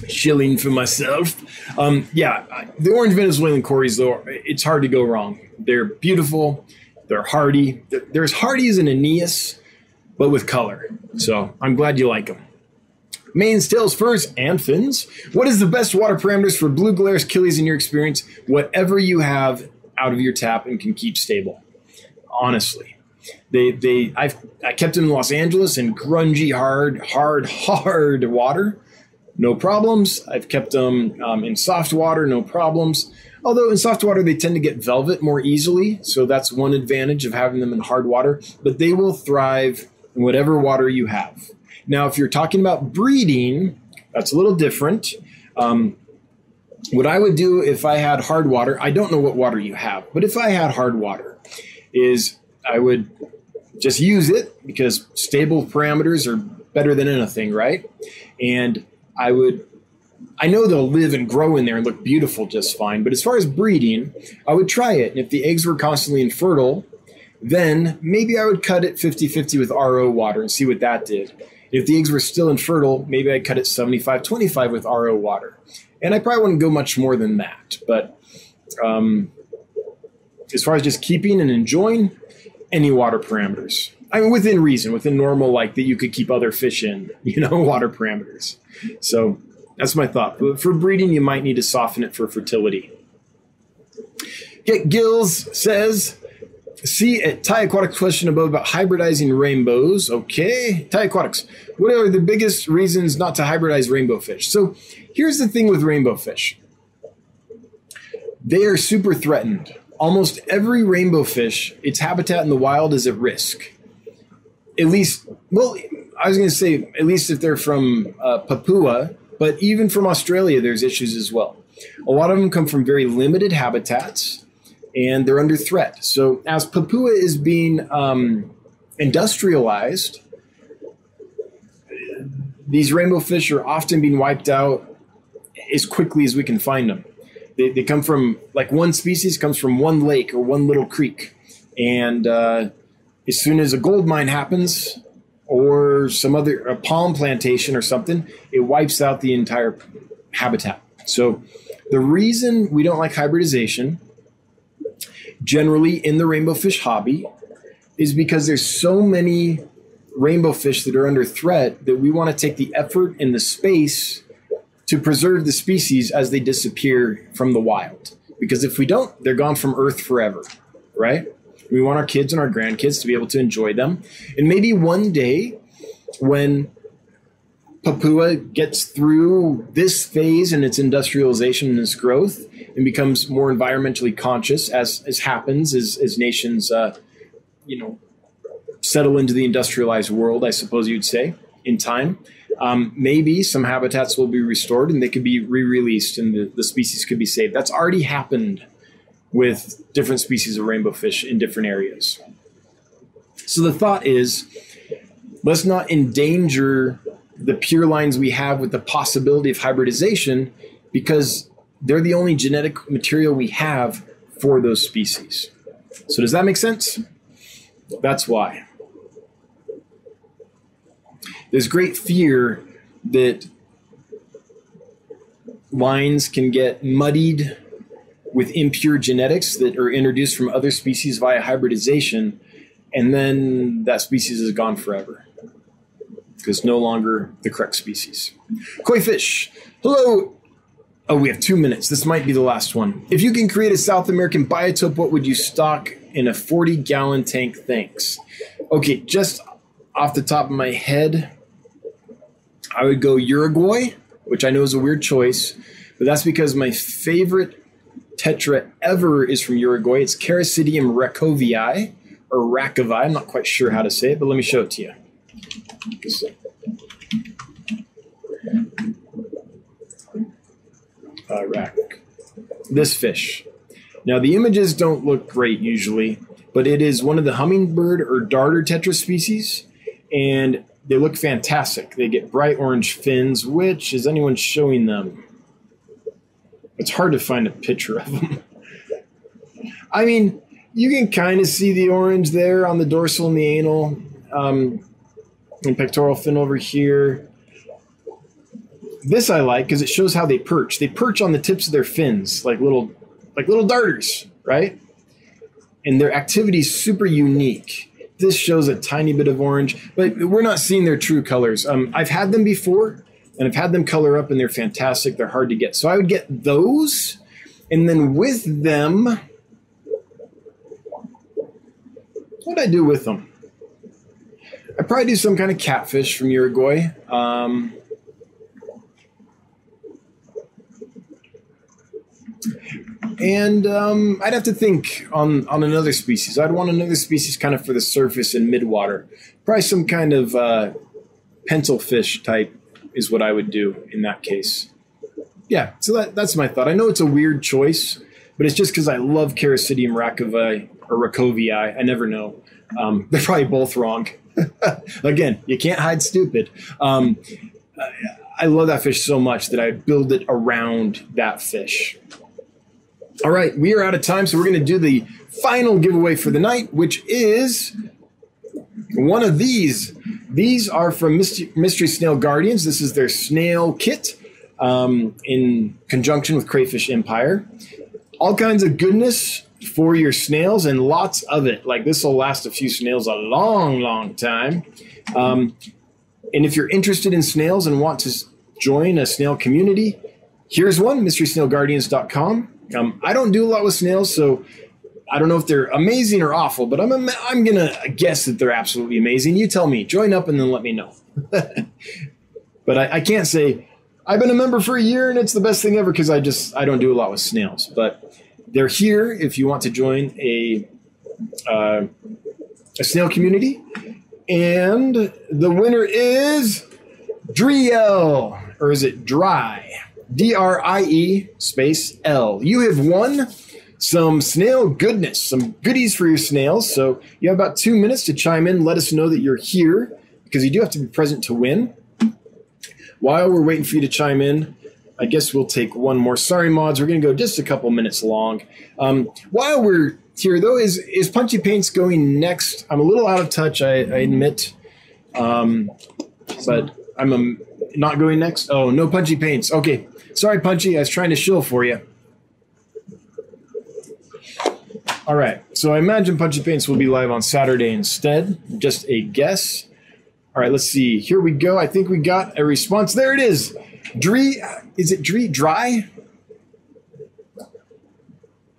shilling for myself. Um, yeah, the orange Venezuelan Cories, though, it's hard to go wrong. They're beautiful. They're hardy. They're as hardy as an Aeneus, but with color. So I'm glad you like them. Mains, tails, furs, and fins. What is the best water parameters for blue gularis, killies in your experience? Whatever you have out of your tap and can keep stable. Honestly, they they I've I kept them in Los Angeles in grungy, hard, hard, hard water. No problems. I've kept them um, in soft water. No problems. Although in soft water they tend to get velvet more easily, so that's one advantage of having them in hard water. But they will thrive in whatever water you have. Now, if you're talking about breeding, that's a little different. Um, what I would do if I had hard water, I don't know what water you have, but if I had hard water, is I would just use it because stable parameters are better than anything, right? And I would I know they'll live and grow in there and look beautiful just fine. But as far as breeding, I would try it. And if the eggs were constantly infertile, then maybe I would cut it 50 50 with RO water and see what that did. If the eggs were still infertile, maybe I'd cut it 75 25 with RO water. And I probably wouldn't go much more than that. But um, as far as just keeping and enjoying, any water parameters. I mean, within reason, within normal, like that you could keep other fish in, you know, water parameters. So that's my thought. But for breeding, you might need to soften it for fertility. Get Gills says, see at Thai Aquatics question above about hybridizing rainbows. Okay, Thai Aquatics, what are the biggest reasons not to hybridize rainbow fish? So here's the thing with rainbow fish. They are super threatened. Almost every rainbow fish, its habitat in the wild is at risk at least, well, I was going to say, at least if they're from uh, Papua, but even from Australia, there's issues as well. A lot of them come from very limited habitats and they're under threat. So, as Papua is being um, industrialized, these rainbow fish are often being wiped out as quickly as we can find them. They, they come from, like, one species comes from one lake or one little creek. And, uh, as soon as a gold mine happens or some other a palm plantation or something, it wipes out the entire habitat. So the reason we don't like hybridization generally in the rainbow fish hobby is because there's so many rainbow fish that are under threat that we want to take the effort and the space to preserve the species as they disappear from the wild. Because if we don't, they're gone from Earth forever, right? We want our kids and our grandkids to be able to enjoy them. And maybe one day when Papua gets through this phase in its industrialization and its growth and becomes more environmentally conscious, as, as happens as, as nations, uh, you know, settle into the industrialized world, I suppose you'd say, in time. Um, maybe some habitats will be restored and they could be re-released and the, the species could be saved. That's already happened with different species of rainbow fish in different areas. So the thought is let's not endanger the pure lines we have with the possibility of hybridization because they're the only genetic material we have for those species. So, does that make sense? That's why. There's great fear that lines can get muddied with impure genetics that are introduced from other species via hybridization, and then that species is gone forever because no longer the correct species. Koi fish, hello. Oh, we have two minutes. This might be the last one. If you can create a South American biotope, what would you stock in a 40 gallon tank? Thanks. Okay, just off the top of my head, I would go Uruguay, which I know is a weird choice, but that's because my favorite tetra ever is from Uruguay. It's Characidium rachovii or rachovii. I'm not quite sure how to say it, but let me show it to you. Uh, rack. This fish. Now the images don't look great usually, but it is one of the hummingbird or darter tetra species, and they look fantastic. They get bright orange fins. Which is anyone showing them? It's hard to find a picture of them. I mean, you can kind of see the orange there on the dorsal and the anal um, and pectoral fin over here. This I like because it shows how they perch. They perch on the tips of their fins like little, like little darters, right? And their activity is super unique. This shows a tiny bit of orange, but we're not seeing their true colors. Um, I've had them before, and I've had them color up and they're fantastic. They're hard to get. So I would get those. And then with them, what would I do with them? I'd probably do some kind of catfish from Uruguay. Um, and um, I'd have to think on, on another species. I'd want another species kind of for the surface and midwater. Probably some kind of uh, pencil fish type is what I would do in that case. Yeah, so that, that's my thought. I know it's a weird choice, but it's just because I love Characidium rachovii or rachovii. I never know. Um, they're probably both wrong. Again, you can't hide stupid. Um, I love that fish so much that I build it around that fish. All right, we are out of time, so we're going to do the final giveaway for the night, which is one of these. These are from Mystery Snail Guardians. This is their snail kit um, in conjunction with Crayfish Empire. All kinds of goodness for your snails and lots of it. Like this will last a few snails a long, long time. Um, and if you're interested in snails and want to join a snail community, here's one mysterysnailguardians.com. Um, I don't do a lot with snails, so I don't know if they're amazing or awful, but I'm I'm gonna guess that they're absolutely amazing. You tell me. Join up and then let me know. but I, I, can't say I've been a member for a year and it's the best thing ever because I just I don't do a lot with snails. But they're here if you want to join a uh, a snail community. And the winner is Driel, or is it Dry? D R I E space L. You have won some snail goodness, some goodies for your snails. So you have about two minutes to chime in. Let us know that you're here because you do have to be present to win. While we're waiting for you to chime in, I guess we'll take one more. Sorry, mods, we're going to go just a couple minutes long. Um, while we're here, though, is is Punchy Paints going next? I'm a little out of touch, I, I admit, um, but I'm um, not going next. Oh, no Punchy Paints. Okay, sorry, Punchy. I was trying to shill for you. All right, so I imagine Punchy Paints will be live on Saturday instead. Just a guess. All right, let's see. Here we go. I think we got a response. There it is. Dree, is it Dree Dry?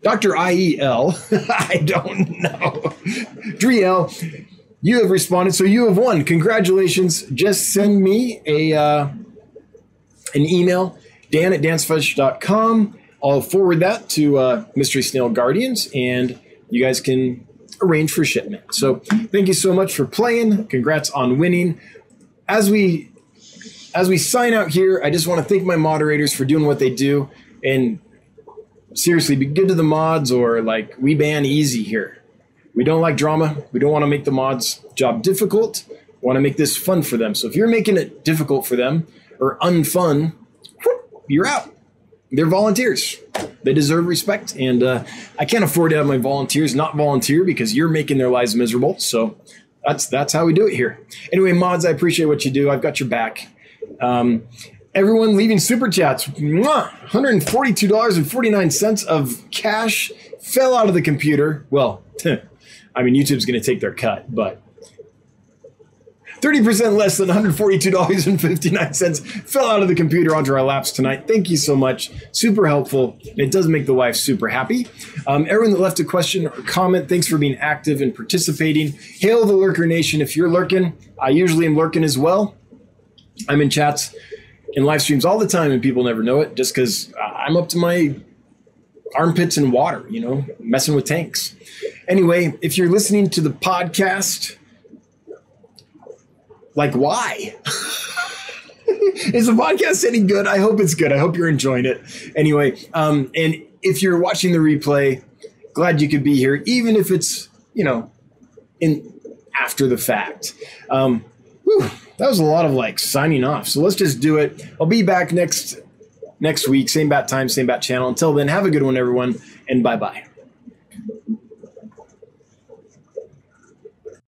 Dr. IEL, I don't know. Driel, you have responded, so you have won. Congratulations. Just send me a uh, an email, dan at dansfish.com. I'll forward that to uh, Mystery Snail Guardians, and you guys can arrange for shipment. So thank you so much for playing. Congrats on winning. As we as we sign out here, I just want to thank my moderators for doing what they do. And seriously, be good to the mods or like we ban easy here. We don't like drama. We don't want to make the mods' job difficult. We want to make this fun for them. So if you're making it difficult for them or unfun, you're out. They're volunteers. They deserve respect. And uh, I can't afford to have my volunteers not volunteer because you're making their lives miserable. So that's that's how we do it here. Anyway, mods, I appreciate what you do. I've got your back. Um, everyone leaving super chats. $142.49 of cash fell out of the computer. Well, I mean, YouTube's going to take their cut, but 30% less than $142.59 fell out of the computer onto our laps tonight. Thank you so much. Super helpful. It does make the wife super happy. Um, everyone that left a question or comment, thanks for being active and participating. Hail the Lurker Nation. If you're lurking, I usually am lurking as well. I'm in chats and live streams all the time, and people never know it just because I'm up to my armpits in water, you know, messing with tanks. Anyway, if you're listening to the podcast, like, why? Is the podcast any good? I hope it's good. I hope you're enjoying it. Anyway, um, and if you're watching the replay, glad you could be here, even if it's, you know, in after the fact. Um, whew, that was a lot of like signing off. So let's just do it. I'll be back next next week, same bat time, same bat channel. Until then, have a good one, everyone, and bye bye.